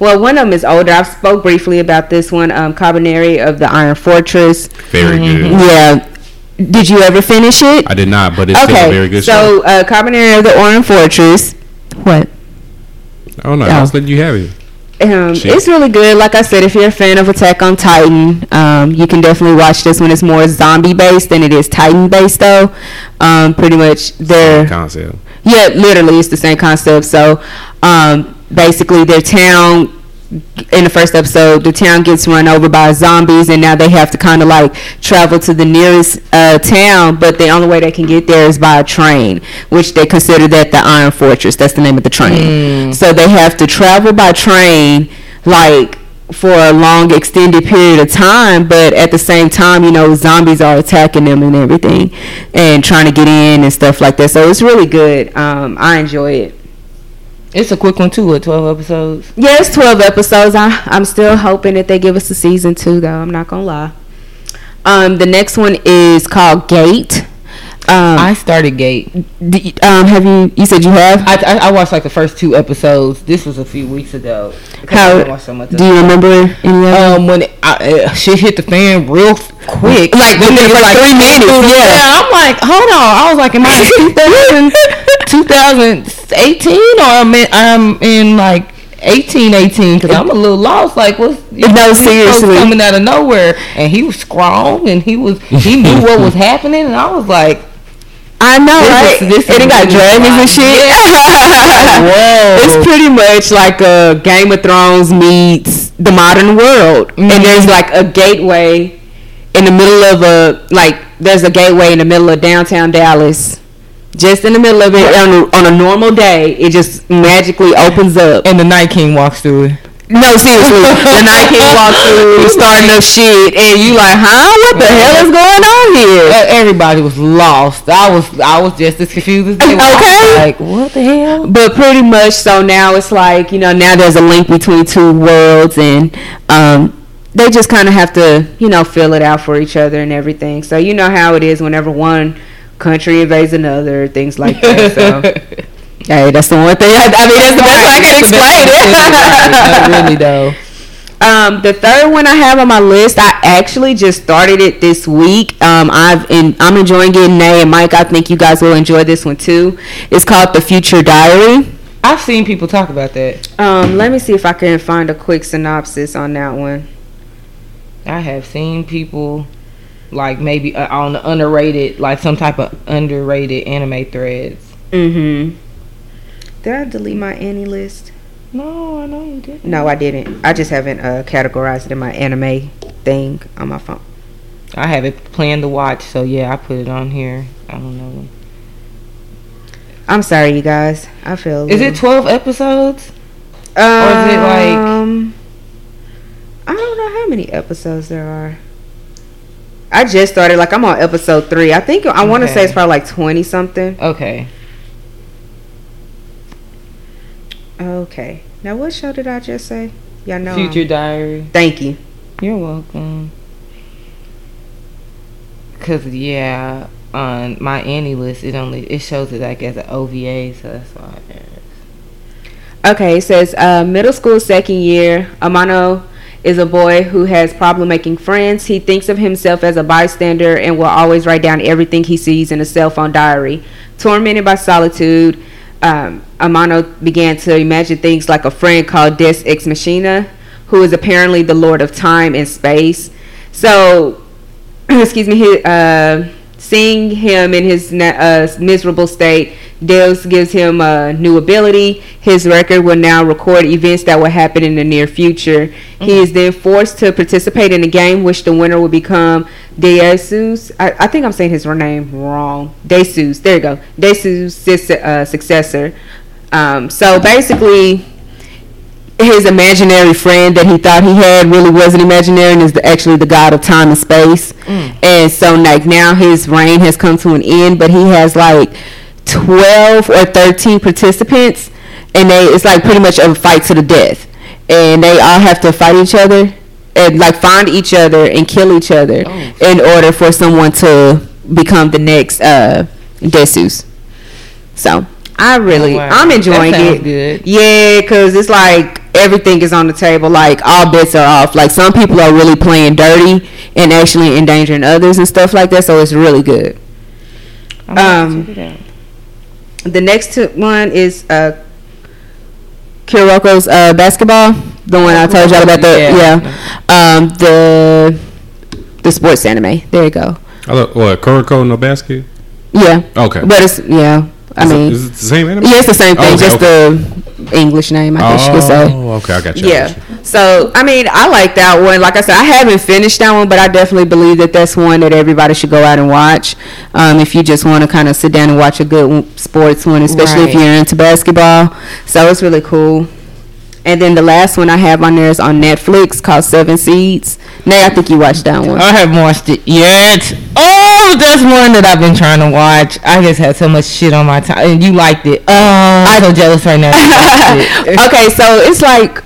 Well, one of them is older. I've spoke briefly about this one. Um, Kabaneri of the Iron Fortress. Very good. Yeah. Did you ever finish it? I did not, but it's still a very good show. so uh, Kabaneri of the Iron Fortress. What? Oh no, Oh. I was letting you have it. Um, it's really good. Like I said, if you're a fan of Attack on Titan, um, you can definitely watch this one. It's more zombie based than it is Titan based, though. Um, pretty much, they're Concept. yeah, literally, it's the same concept. So, um, basically, their town in the first episode, the town gets run over by zombies, and now they have to kind of like travel to the nearest uh, town. But the only way they can get there is by a train, which they consider that the Iron Fortress. That's the name of the train. So they have to travel by train, like for a long extended period of time but at the same time you know zombies are attacking them and everything and trying to get in and stuff like that so it's really good um i enjoy it It's a quick one too. What twelve episodes? yeah it's 12 episodes I, i'm still hoping that they give us a season two though i'm not gonna lie Um, the next one is called Gate. Um, I started Gate. d- um, have you? You said you have. I, I, I watched like the first two episodes. This was a few weeks ago. How so much do you remember any um when it, I, uh, shit hit the fan real quick. Like, within niggas like three minutes, yeah. I'm like, hold on. I was like, am I in 2000, 2018 or I'm in, I'm in like 1818 because I'm a little lost. Like, what's you No, folks seriously. coming out of nowhere? And he was strong and he was he knew what was happening, and I was like, I know, This right? is- this and it got dragons and shit. whoa. It's pretty much like a Game of Thrones meets the modern world, and mm-hmm. there's like a gateway in the middle of a like there's a gateway in the middle of downtown Dallas. Just in the middle of it on a, on a normal day, it just magically opens up. and the Night King walks through it. No, seriously, the Night King walks through, starting up shit, and you like, huh? What the hell is going on here? Everybody was lost. I was I was just as confused as they were. Okay. Like what the hell? but pretty much so now it's like you know now there's a link between two worlds and um they just kind of have to you know fill it out for each other and everything so you know how it is whenever one country invades another things like that so hey that's the one thing i, I mean that's the best way i can explain it Not really though. um, the third one I have on my list, I actually just started it this week. Um, I've in, I'm enjoying it. Nay and Mike, I think you guys will enjoy this one too. It's called The Future Diary. I've seen people talk about that. Um, let me see if I can find a quick synopsis on that one. I have seen people like maybe uh, on the underrated, like some type of underrated anime threads. Mm-hmm. Did I delete my AniList? No, I know you didn't. No, I didn't. I just haven't uh, categorized it in my anime thing on my phone. I have it planned to watch, so yeah, I put it on here. I don't know. I'm sorry, you guys. I feel. a Is it twelve episodes? Um, is it like- I don't know how many episodes there are. I just started. Like I'm on episode three. I think I want to say it's probably like twenty something. Okay. Okay. Now what show did I just say? Y'all know. I'm- Future Diary. Thank you. You're welcome. Cause yeah, on my AniList, it only it shows it like as an OVA, so that's why. Okay, it says uh, middle school second year. Amano is a boy who has problem making friends. He thinks of himself as a bystander and will always write down everything he sees in a cell phone diary. Tormented by solitude, um, Amano began to imagine things like a friend called Des Ex Machina, who is apparently the lord of time and space. So, excuse me, he, uh, seeing him in his uh, miserable state, Deus gives him a new ability. His record will now record events that will happen in the near future. He is then forced to participate in a game, which the winner will become Deus. I, I think I'm saying his name wrong. Deus. There you go. Deus' uh, successor. Um, so basically, his imaginary friend that he thought he had really wasn't imaginary and is the, actually the god of time and space. And so like now his reign has come to an end, but he has like 12 or 13 participants and they it's like pretty much a fight to the death. And they all have to fight each other and like find each other and kill each other in order for someone to become the next uh Desus. So I really, Oh, wow. I'm enjoying it. good. Yeah, because it's like everything is on the table. Like all bets are off. Like some people are really playing dirty and actually endangering others and stuff like that. So it's really good. Um, check it out. The next two- one is uh, Kuroko's uh, basketball. The one I told y'all about. The Yeah. yeah, um, the the sports anime. There you go. I look, what Kuroko no basket? Yeah, Okay. but it's yeah. I is, mean, is it the same anime? yeah, it's the same thing. Okay, just okay. the English name, I guess you could say. Oh, okay, I got you. Yeah. got you. So I mean, I like that one. Like I said, I haven't finished that one, but I definitely believe that that's one that everybody should go out and watch. Um, if you just want to kind of sit down and watch a good sports one, especially if you're into basketball. So it's really cool. And then the last one I have on there is on Netflix called Seven Seeds. Nay, I think you watched that one. I haven't watched it yet. Oh, that's one that I've been trying to watch. I just had so much shit on my time, and you liked it. Oh, I'm so jealous right now. You liked it. okay, so it's like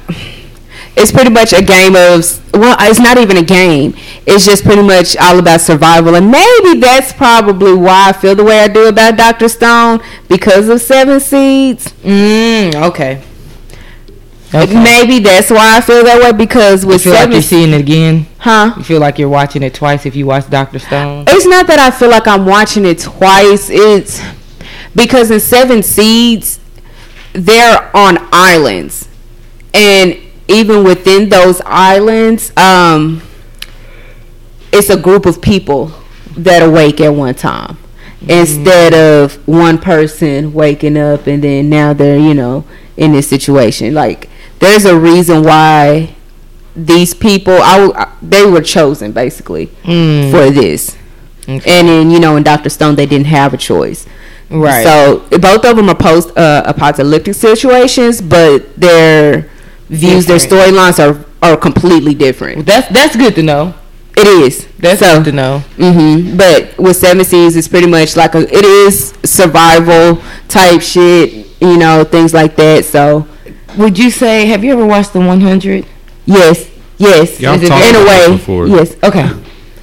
it's pretty much a game of well, it's not even a game. It's just pretty much all about survival, and maybe that's probably why I feel the way I do about Doctor Stone because of Seven Seeds. Mm, okay. Okay. Maybe that's why I feel that way because You with feel like Seven, you're seeing it again. huh? You feel like you're watching it twice if you watch Doctor Stone. It's not that I feel like I'm watching it twice. It's because in Seven Seeds, they're on islands, and even within those islands, um, it's a group of people that awake at one time. Instead of one person waking up and then now they're you know in this situation, like there's a reason why these people I, they were chosen basically Mm. for this. Okay. And then you know in Doctor Stone they didn't have a choice. Right. So both of them are post uh, apocalyptic situations, but their views, their storylines are are completely different. That's that's good to know. It is. That's so, good to know. hmm But with Seven Seas, it's pretty much like a. It is survival type shit, you know, things like that. So Would you say? Have you ever watched the 100? yes, yes, Y'all in a way, this before. yes. Okay.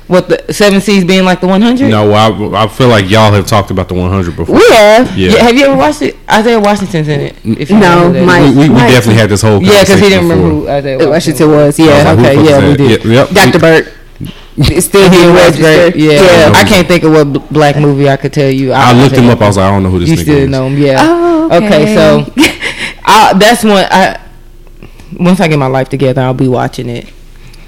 What the Seven Seas being like the 100? No, I, I feel like y'all have talked about the 100 before. We have. Yeah. Yeah, Have you ever watched it? Isaiah Washington's in it. If you No, know who my- we, we, we Mike- definitely had this whole yeah, because he didn't remember who Isaiah Washington Washington was, yeah. was like, Okay, who the fuck yeah, we did. Yep, yep. Dr. Burke. It's still being registered. Yeah. yeah. I can't think of what black movie I could tell you. I looked him up. I was like, I don't know who this You nigga still is. know him, yeah. Oh, okay. so I, that's one. I once I get my life together, I'll be watching it.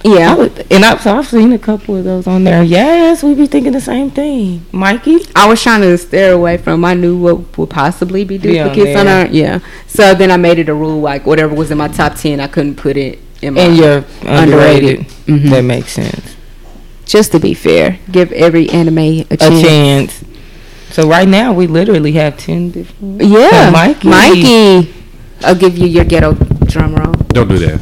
I Yeah. would, and I, so I've seen a couple of those on there. Yes, we be thinking the same thing, Mikey. I was trying to steer away from. I knew what would possibly be on duplicates on there. our. Yeah. So then I made it a rule like whatever was in my top ten, I couldn't put it in my. And you're underrated. Mhm. That makes sense. Just to be fair, give every anime a A chance. chance. So right now we literally have ten different. Yeah, Uh, Mikey. Mikey. I'll give you your ghetto drum roll. Don't do that.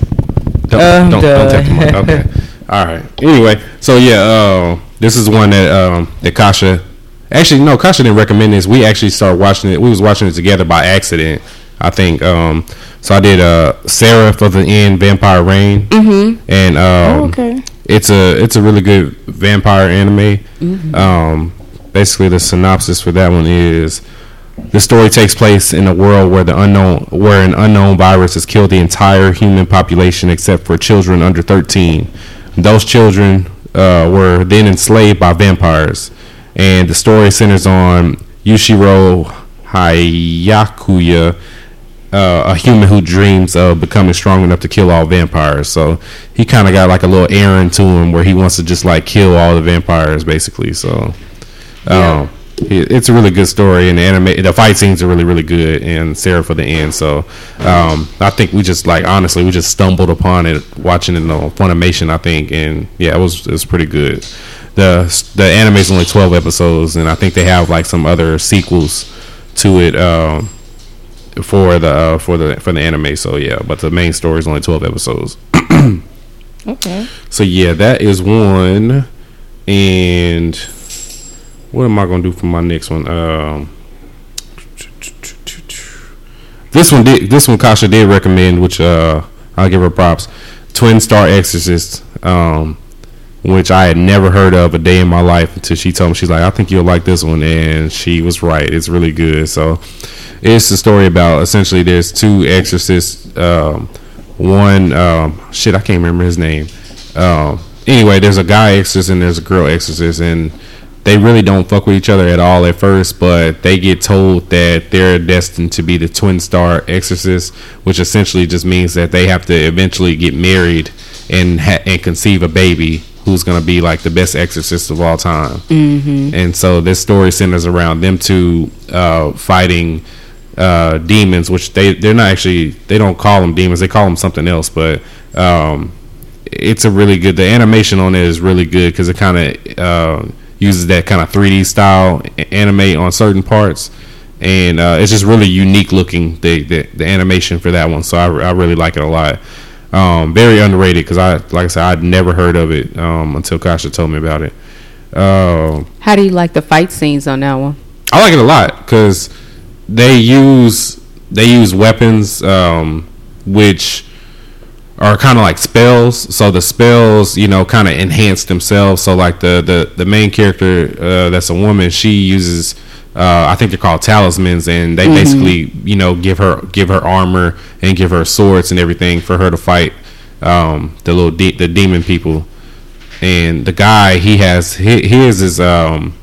Don't I'm don't, don't tap the mic. Okay. All right. Anyway, so yeah, uh, this is one that um, that Kasha. Actually, no, Kasha didn't recommend this. We actually started watching it. We was watching it together by accident. I think. Um, so I did uh, Seraph of the End, Vampire Reign, mm-hmm. and um, Oh, okay. it's a it's a really good vampire anime. Mhm. Um, basically, the synopsis for that one is the story takes place in a world where the unknown where an unknown virus has killed the entire human population except for children under 13. Those children uh, were then enslaved by vampires, and the story centers on Yuichiro Hyakuya, uh, a human who dreams of becoming strong enough to kill all vampires. So he kind of got like a little errand to him where he wants to just like kill all the vampires, basically. So, um, it- it's a really good story, and the anime, the fight scenes are really, really good, and Seraph of the end. So, um, I think we just like honestly, we just stumbled upon it watching it on Funimation, I think, and yeah, it was it was pretty good. the The anime is only twelve episodes, and I think they have like some other sequels to it. Um, for the uh, for the for the anime. So yeah, but the main story is only twelve episodes. Okay. So yeah, that is one. And what am I gonna do for my next one? Um, this one did. This one Kasha did recommend, which uh, I'll give her props. Twin Star Exorcist, um, which I had never heard of a day in my life until she told me. She's like, I think you'll like this one, and she was right. It's really good. So it's a story about essentially there's two exorcists. Um, one um, shit, I can't remember his name. Um, anyway, there's a guy exorcist and there's a girl exorcist, and they really don't fuck with each other at all at first, but they get told that they're destined to be the twin star exorcist, which essentially just means that they have to eventually get married and ha- and conceive a baby who's gonna be like the best exorcist of all time. Mm-hmm. And so this story centers around them two uh, fighting uh, demons, which they they're not actually they don't call them demons, they call them something else, but um, it's a really good. The animation on it is really good because it kind of uh, uses that kind of 3D style anime on certain parts, and uh, it's just really unique looking the, the the animation for that one. So I, I really like it a lot. Um, very underrated because I like I said I'd never heard of it um, until Kasha told me about it. Um, How do you like the fight scenes on that one? I like it a lot because they use they use weapons um, which are kind of like spells. So the spells, you know, kind of enhance themselves. So like the the the main character uh, that's a woman, she uses. Uh, I think they're called talismans, and they basically, you know, give her give her armor and give her swords and everything for her to fight um, the little de- the demon people. And the guy, he has hi- his is um,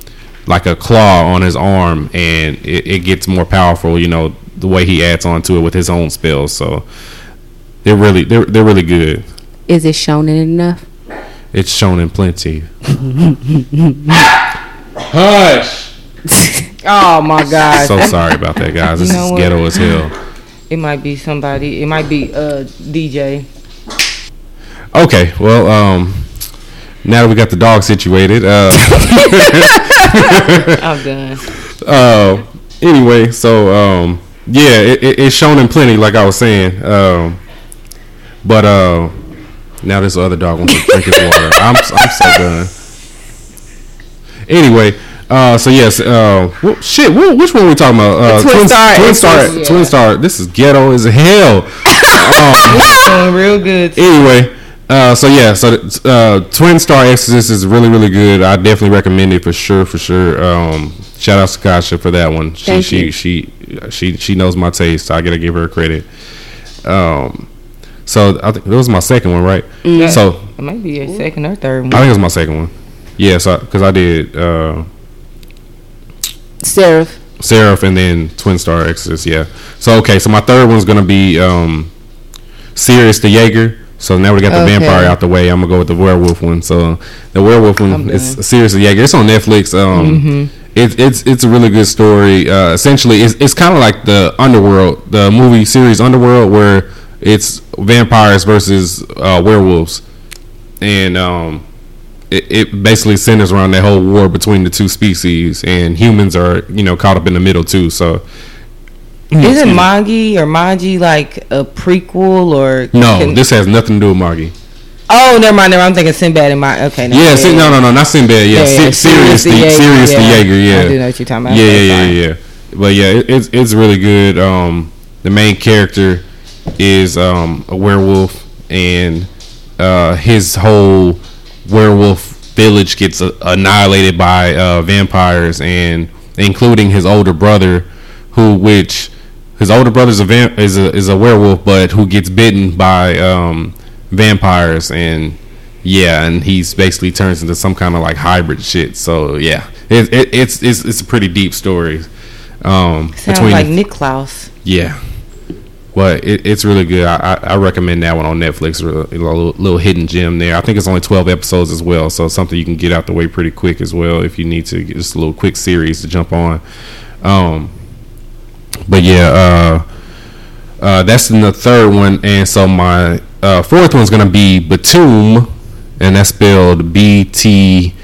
like a claw on his arm, and it, it gets more powerful. You know, the way he adds on to it with his own spells. So they're really they're they're really good. Is it shonen enough? It's shown in plenty. Hush. Oh my god. So sorry about that, guys. This You know is what? ghetto as hell. It might be somebody. It might be uh DJ. Okay, well, um, now that we got the dog situated, uh, I'm done. uh, anyway, so um, yeah, it, it, it's shown in plenty, like I was saying. Um, but uh, now this other dog wants to drink his water. I'm I'm so done. Anyway, uh, so yes, uh, well, shit, wh- which one are we talking about? Uh, Twin Star Twin Star, Exorcist, Twin Star. This is ghetto as hell. Doing real good. anyway, uh, so yeah, so uh, Twin Star Exorcist is really really good. I definitely recommend it for sure, for sure. Um, shout out to Kasha for that one. She Thank she, you. she she she knows my taste. So I gotta give her credit. Um, so I think that was my second one, right? So It might be a second or third one. I think it was my second one. Yeah, so because I did uh, Seraph. Seraph and then Twin Star Exorcist. Yeah. So okay, so my third one's gonna be um, Sirius the Jaeger. So now we got the Okay. vampire out the way. I'm gonna go with the werewolf one. So the werewolf one I'm is. Sirius the Jaeger. It's on Netflix. Um, it's it's it's a really good story. Uh, essentially, it's it's kind of like the Underworld, the movie series Underworld, where it's vampires versus uh, werewolves, and um, it, it basically centers around that whole war between the two species, and humans are you know caught up in the middle too. So Isn't Magi or Magi like a prequel or no, can- this has nothing to do with Magi. Oh, never mind. Never. mind. I'm thinking Sinbad and my. Okay. No, Yeah, see, no, no, no, not Sinbad. Yeah, Yeah, yeah, Sirius, the Sirius the Jaeger. Yeah, I do know what you're talking about. Yeah, yeah, yeah, yeah. But yeah, it, it's it's really good. Um, the main character is um a werewolf, and uh his whole werewolf village gets uh, annihilated by uh vampires, and including his older brother, who which his older brother's a vamp- is a is a werewolf, but who gets bitten by um vampires and. Yeah, and he's basically turns into some kind of like hybrid shit. So yeah, it, it, it's it's it's a pretty deep story. Um, Sounds between like Nick Klaus. yeah, but it, it's really good. I, I, recommend that one on Netflix. A little, little hidden gem there. I think it's only twelve episodes as well, so something you can get out the way pretty quick as well if you need to. Just a little quick series to jump on. Um, but yeah, uh, uh, that's in the third one, and so my uh, fourth one's gonna be Btooom, and that's spelled B T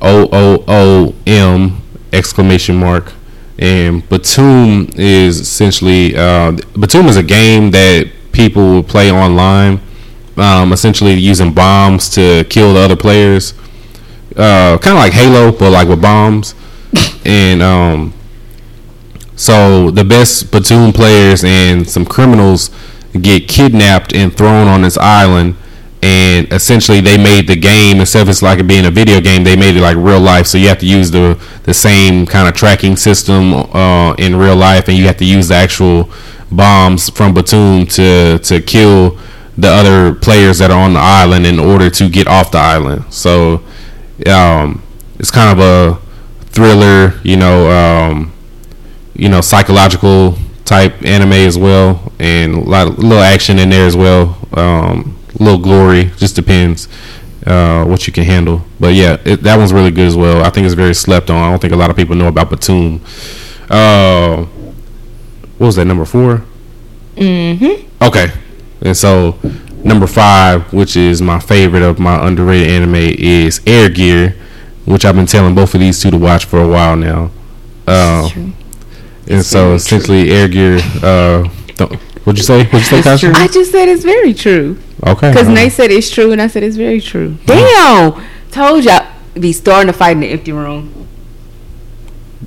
O O O M exclamation mark. And Btooom is essentially uh, Btooom is a game that people will play online, um, essentially using bombs to kill the other players. Uh, kind of like Halo, but like with bombs. and um, so the best platoon players and some criminals get kidnapped and thrown on this island. And essentially, they made the game instead of it's like it being a video game, they made it like real life. So you have to use the the same kind of tracking system uh, in real life, and you have to use the actual bombs from Btooom to to kill the other players that are on the island in order to get off the island. So um, it's kind of a thriller, you know, um, you know, psychological type anime as well, and a lot of little action in there as well. Um, little glory, just depends uh, what you can handle. But yeah, it, that one's really good as well. I think it's very slept on. I don't think a lot of people know about Btooom. Uh, what was that number 4 Mm-hmm. Okay, and so number five, which is my favorite of my underrated anime, is Air Gear, which I've been telling both of these two to watch for a while now. Uh, and so essentially, Air Gear. Uh, don't- what'd you say? What'd you say, Kasha? I just said it's very true. Okay. Because Nate said it's true, and I said it's very true. Damn! Told y'all be starting to fight in the empty room.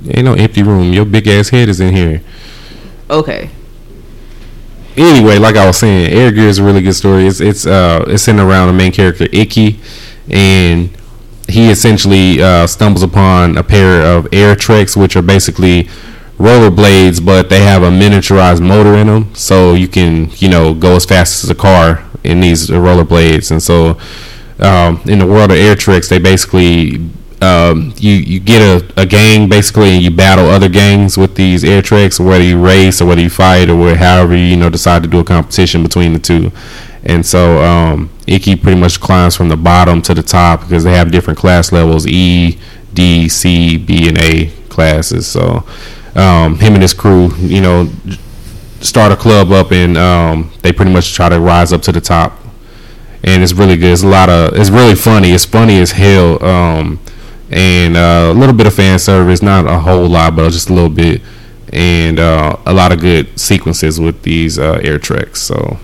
ain't no empty room. Your big ass head is in here. Okay. anyway, like I was saying, Air Gear is a really good story. It's it's uh it's in around the main character Ikki, and he essentially uh, stumbles upon a pair of Air Treks, which are basically rollerblades, but they have a miniaturized motor in them, so you can you know go as fast as a car in these rollerblades. And so, um, in the world of Air Treks, they basically um, you you get a, a gang basically, and you battle other gangs with these Air Treks, whether you race or whether you fight or however you know decide to do a competition between the two. And so um, Ikki pretty much climbs from the bottom to the top because they have different class levels E, D, C, B, and A classes. So um, him and his crew, you know, start a club up and um, they pretty much try to rise up to the top. And it's really good. It's a lot of. It's really funny. It's funny as hell. Um, and uh, a little bit of fan service, not a whole lot, but just a little bit, and uh, a lot of good sequences with these uh, air treks. So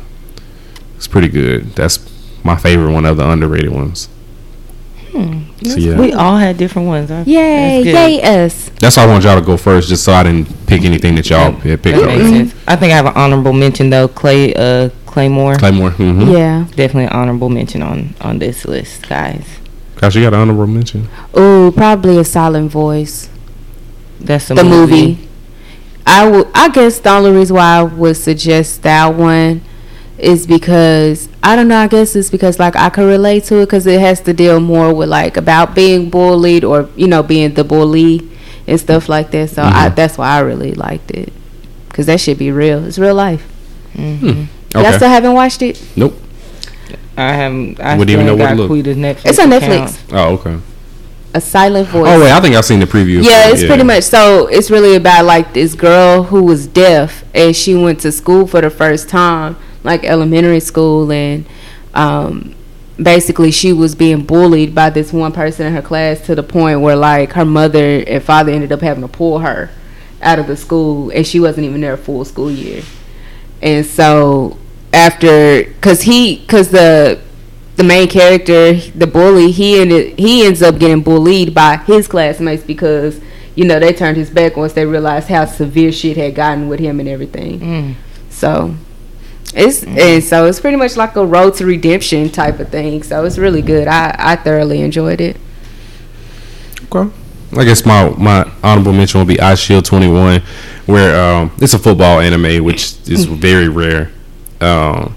it's pretty good. That's my favorite one of the underrated ones. Hmm. So, yeah. We all had different ones. Huh? Yay, That's yay us. That's why I want y'all to go first, just so I didn't pick anything that y'all had picked That up. makes. I think I have an honorable mention though. Clay, uh, Claymore. Claymore. Mm-hmm. Yeah. Definitely an honorable mention on on this list, guys. Gosh, you got an honorable mention. Ooh, probably a silent voice. That's the movie. movie. I would. I guess the only reason why I would suggest that one is because I don't know. I guess it's because like I can relate to it because it has to deal more with like about being bullied or you know being the bully and stuff like that. So I, Mhm. that's why I really liked it because that should be real. It's real life. Mhm. Y'all still haven't watched it? Nope. I haven't. I Wouldn't even know what got to look. Netflix. It's on account. Netflix. Oh, okay. A silent voice. Oh wait, I think I've seen the preview. Yeah, for it, it's pretty much so. It's really about like this girl who was deaf and she went to school for the first time, like elementary school, and um, basically she was being bullied by this one person in her class to the point where like her mother and father ended up having to pull her out of the school, and she wasn't even there a full school year. And so after, cause he, cause the the main character, the bully, he ended he ends up getting bullied by his classmates because you know they turned his back once they realized how severe shit had gotten with him and everything. Mm. So it's and so it's pretty much like a road to redemption type of thing. So it's really good. I I thoroughly enjoyed it. Okay. I guess my my honorable mention will be Eyeshield 21, where um, it's a football anime, which is very rare. Um,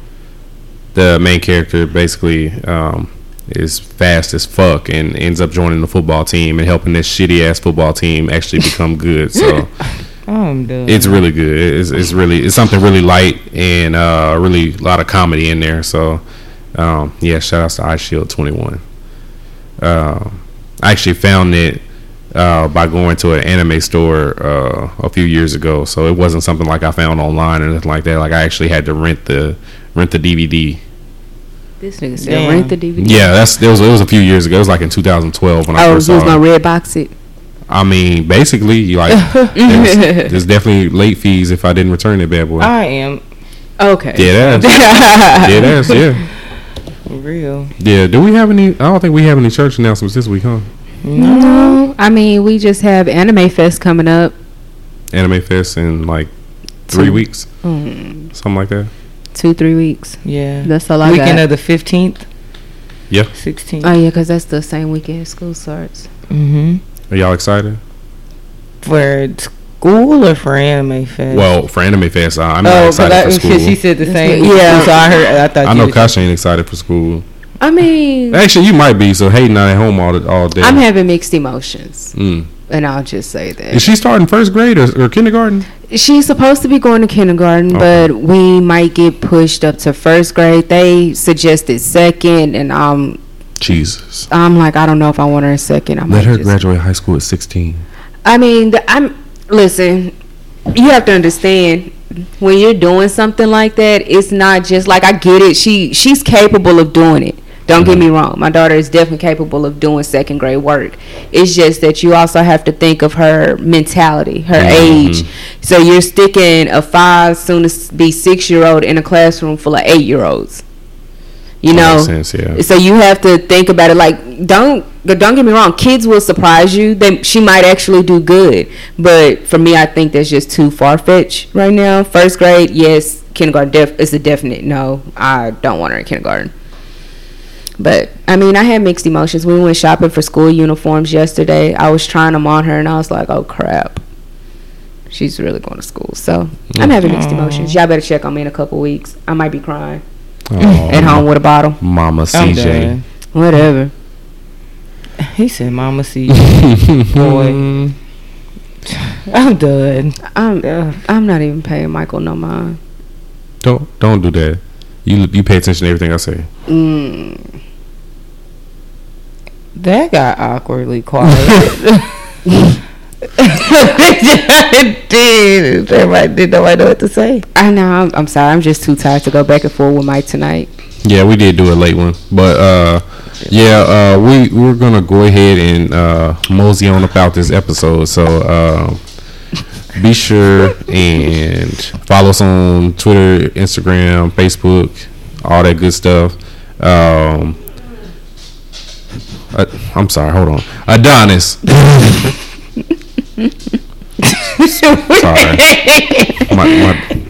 the main character basically um, is fast as fuck and ends up joining the football team and helping this shitty ass football team actually become good. So I'm done. it's really good. It's, it's really it's something really light and uh, really a lot of comedy in there. So um, yeah, shout out to Eyeshield 21. Uh, I actually found it uh, by going to an anime store uh, a few years ago. So it wasn't something like I found online or anything like that. Like I actually had to rent the rent the DVD. This nigga said Damn. rent the DVD. Yeah, that's it was it was a few years ago. It was like in 2012 when I Oh, first so saw was it. no red box it. I mean, basically, you like there's, there's definitely late fees if I didn't return it, bad boy. I am Okay. Dead ass. Dead ass, yeah. real. Yeah, do we have any? I don't think we have any church announcements this week, huh? No, I mean we just have Anime Fest coming up. Anime Fest in like three Two. weeks, Mm, something like that. two three weeks. Yeah. That's all I Weekend got. of the fifteenth, Yeah. sixteenth. Oh yeah, because that's the same weekend school starts. mm-hmm. Are y'all excited? For school or for anime fest? Well, for Anime Fest, I- I'm not oh, excited I, for school. she said the same. Yeah. Yeah. So I heard. I thought I know Kasha ain't excited for school. I mean, Actually, you might be. So hating not at home all the, all day. I'm having mixed emotions, Mm. and I'll just say that Is she starting first grade or, or kindergarten? she's supposed to be going to kindergarten, Okay. but we might get pushed up to first grade. They suggested second, and um, Jesus. I'm like, I don't know if I want her in second. I Let her just- graduate high school at 16. I mean, the, I'm listen. You have to understand when you're doing something like that. It's not just like I get it. She she's capable of doing it. Don't get me wrong. My daughter is definitely capable of doing second grade work. It's just that you also have to think of her mentality, her Mhm. age. So you're sticking a five, soon to be six year old in a classroom full of eight year olds. You know, sense, yeah. so you have to think about it like don't don't get me wrong kids will surprise you they she might actually do good but for me i think that's just too far-fetched right now first grade yes kindergarten def- is a definite no. I don't want her in kindergarten. But I mean, I had mixed emotions. We went shopping for school uniforms yesterday. I was trying them on her, and I was like, "Oh crap, she's really going to school." So I'm mm. having mixed emotions. Y'all better check on me in a couple weeks. I might be crying at home with a bottle. Mama CJ. Whatever. He said, "Mama, CJ." boy, I'm done." I'm Ugh. I'm not even paying Michael no mind. Don't don't do that. You you pay attention to everything I say. Mm. That got awkwardly quiet. it did. Everybody didn't nobody know what to say. I know. I'm, I'm sorry. I'm just too tired to go back and forth with Mike tonight. Yeah, we did do a late one, but uh, yeah, uh, we we're gonna go ahead and uh, mosey on about this episode. So uh, be sure and follow us on Twitter, Instagram, Facebook, all that good stuff. Um, uh, I'm sorry, hold on, Adonis. sorry, my, my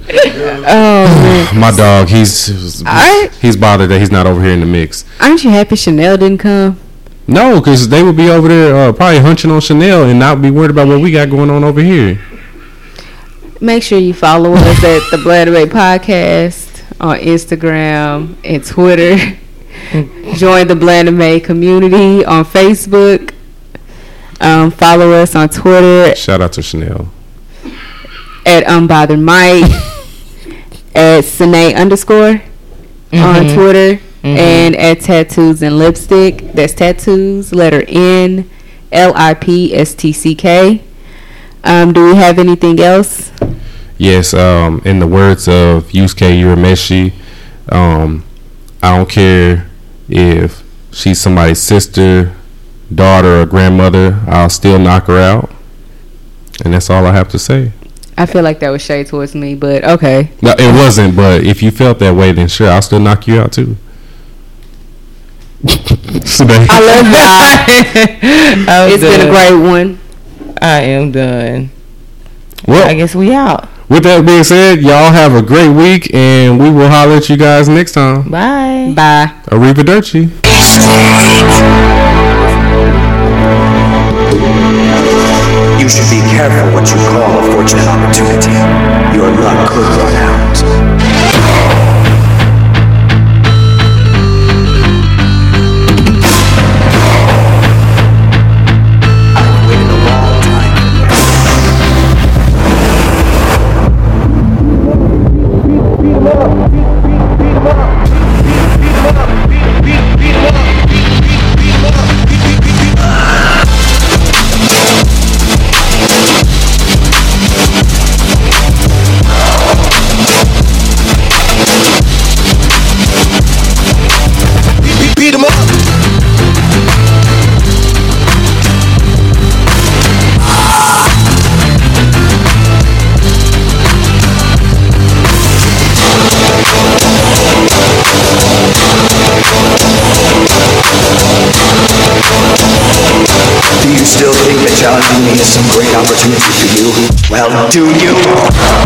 Oh, my dog. He's I- he's bothered that he's not over here in the mix. aren't you happy Chanel didn't come? No, because they would be over there uh, probably hunching on Chanel and not be worried about what we got going on over here. Make sure you follow us at the Blood Podcast on Instagram and Twitter. Join the Blanime community on Facebook. Um, follow us on Twitter Shout out to Chanel. at Unbothered Mike, at Sine underscore on Twitter, and at Tattoos and Lipstick. That's tattoos, letter N, L I P S T C K. Um, do we have anything else? Yes, um, in the words of Yusuke Urameshi, um, I don't care if she's somebody's sister, daughter, or grandmother, I'll still knock her out. And that's all I have to say. I feel like that was shade towards me, but okay. No, it wasn't, but if you felt that way, then sure, I'll still knock you out too. I love y'all. I'm it's been a great one. I am done. well, I guess we out. with that being said, y'all have a great week, and we will holler at you guys next time. Bye. Bye. Arrivederci. You should be careful what you call a fortunate opportunity. Your luck could is some great opportunity for you? Well, do you?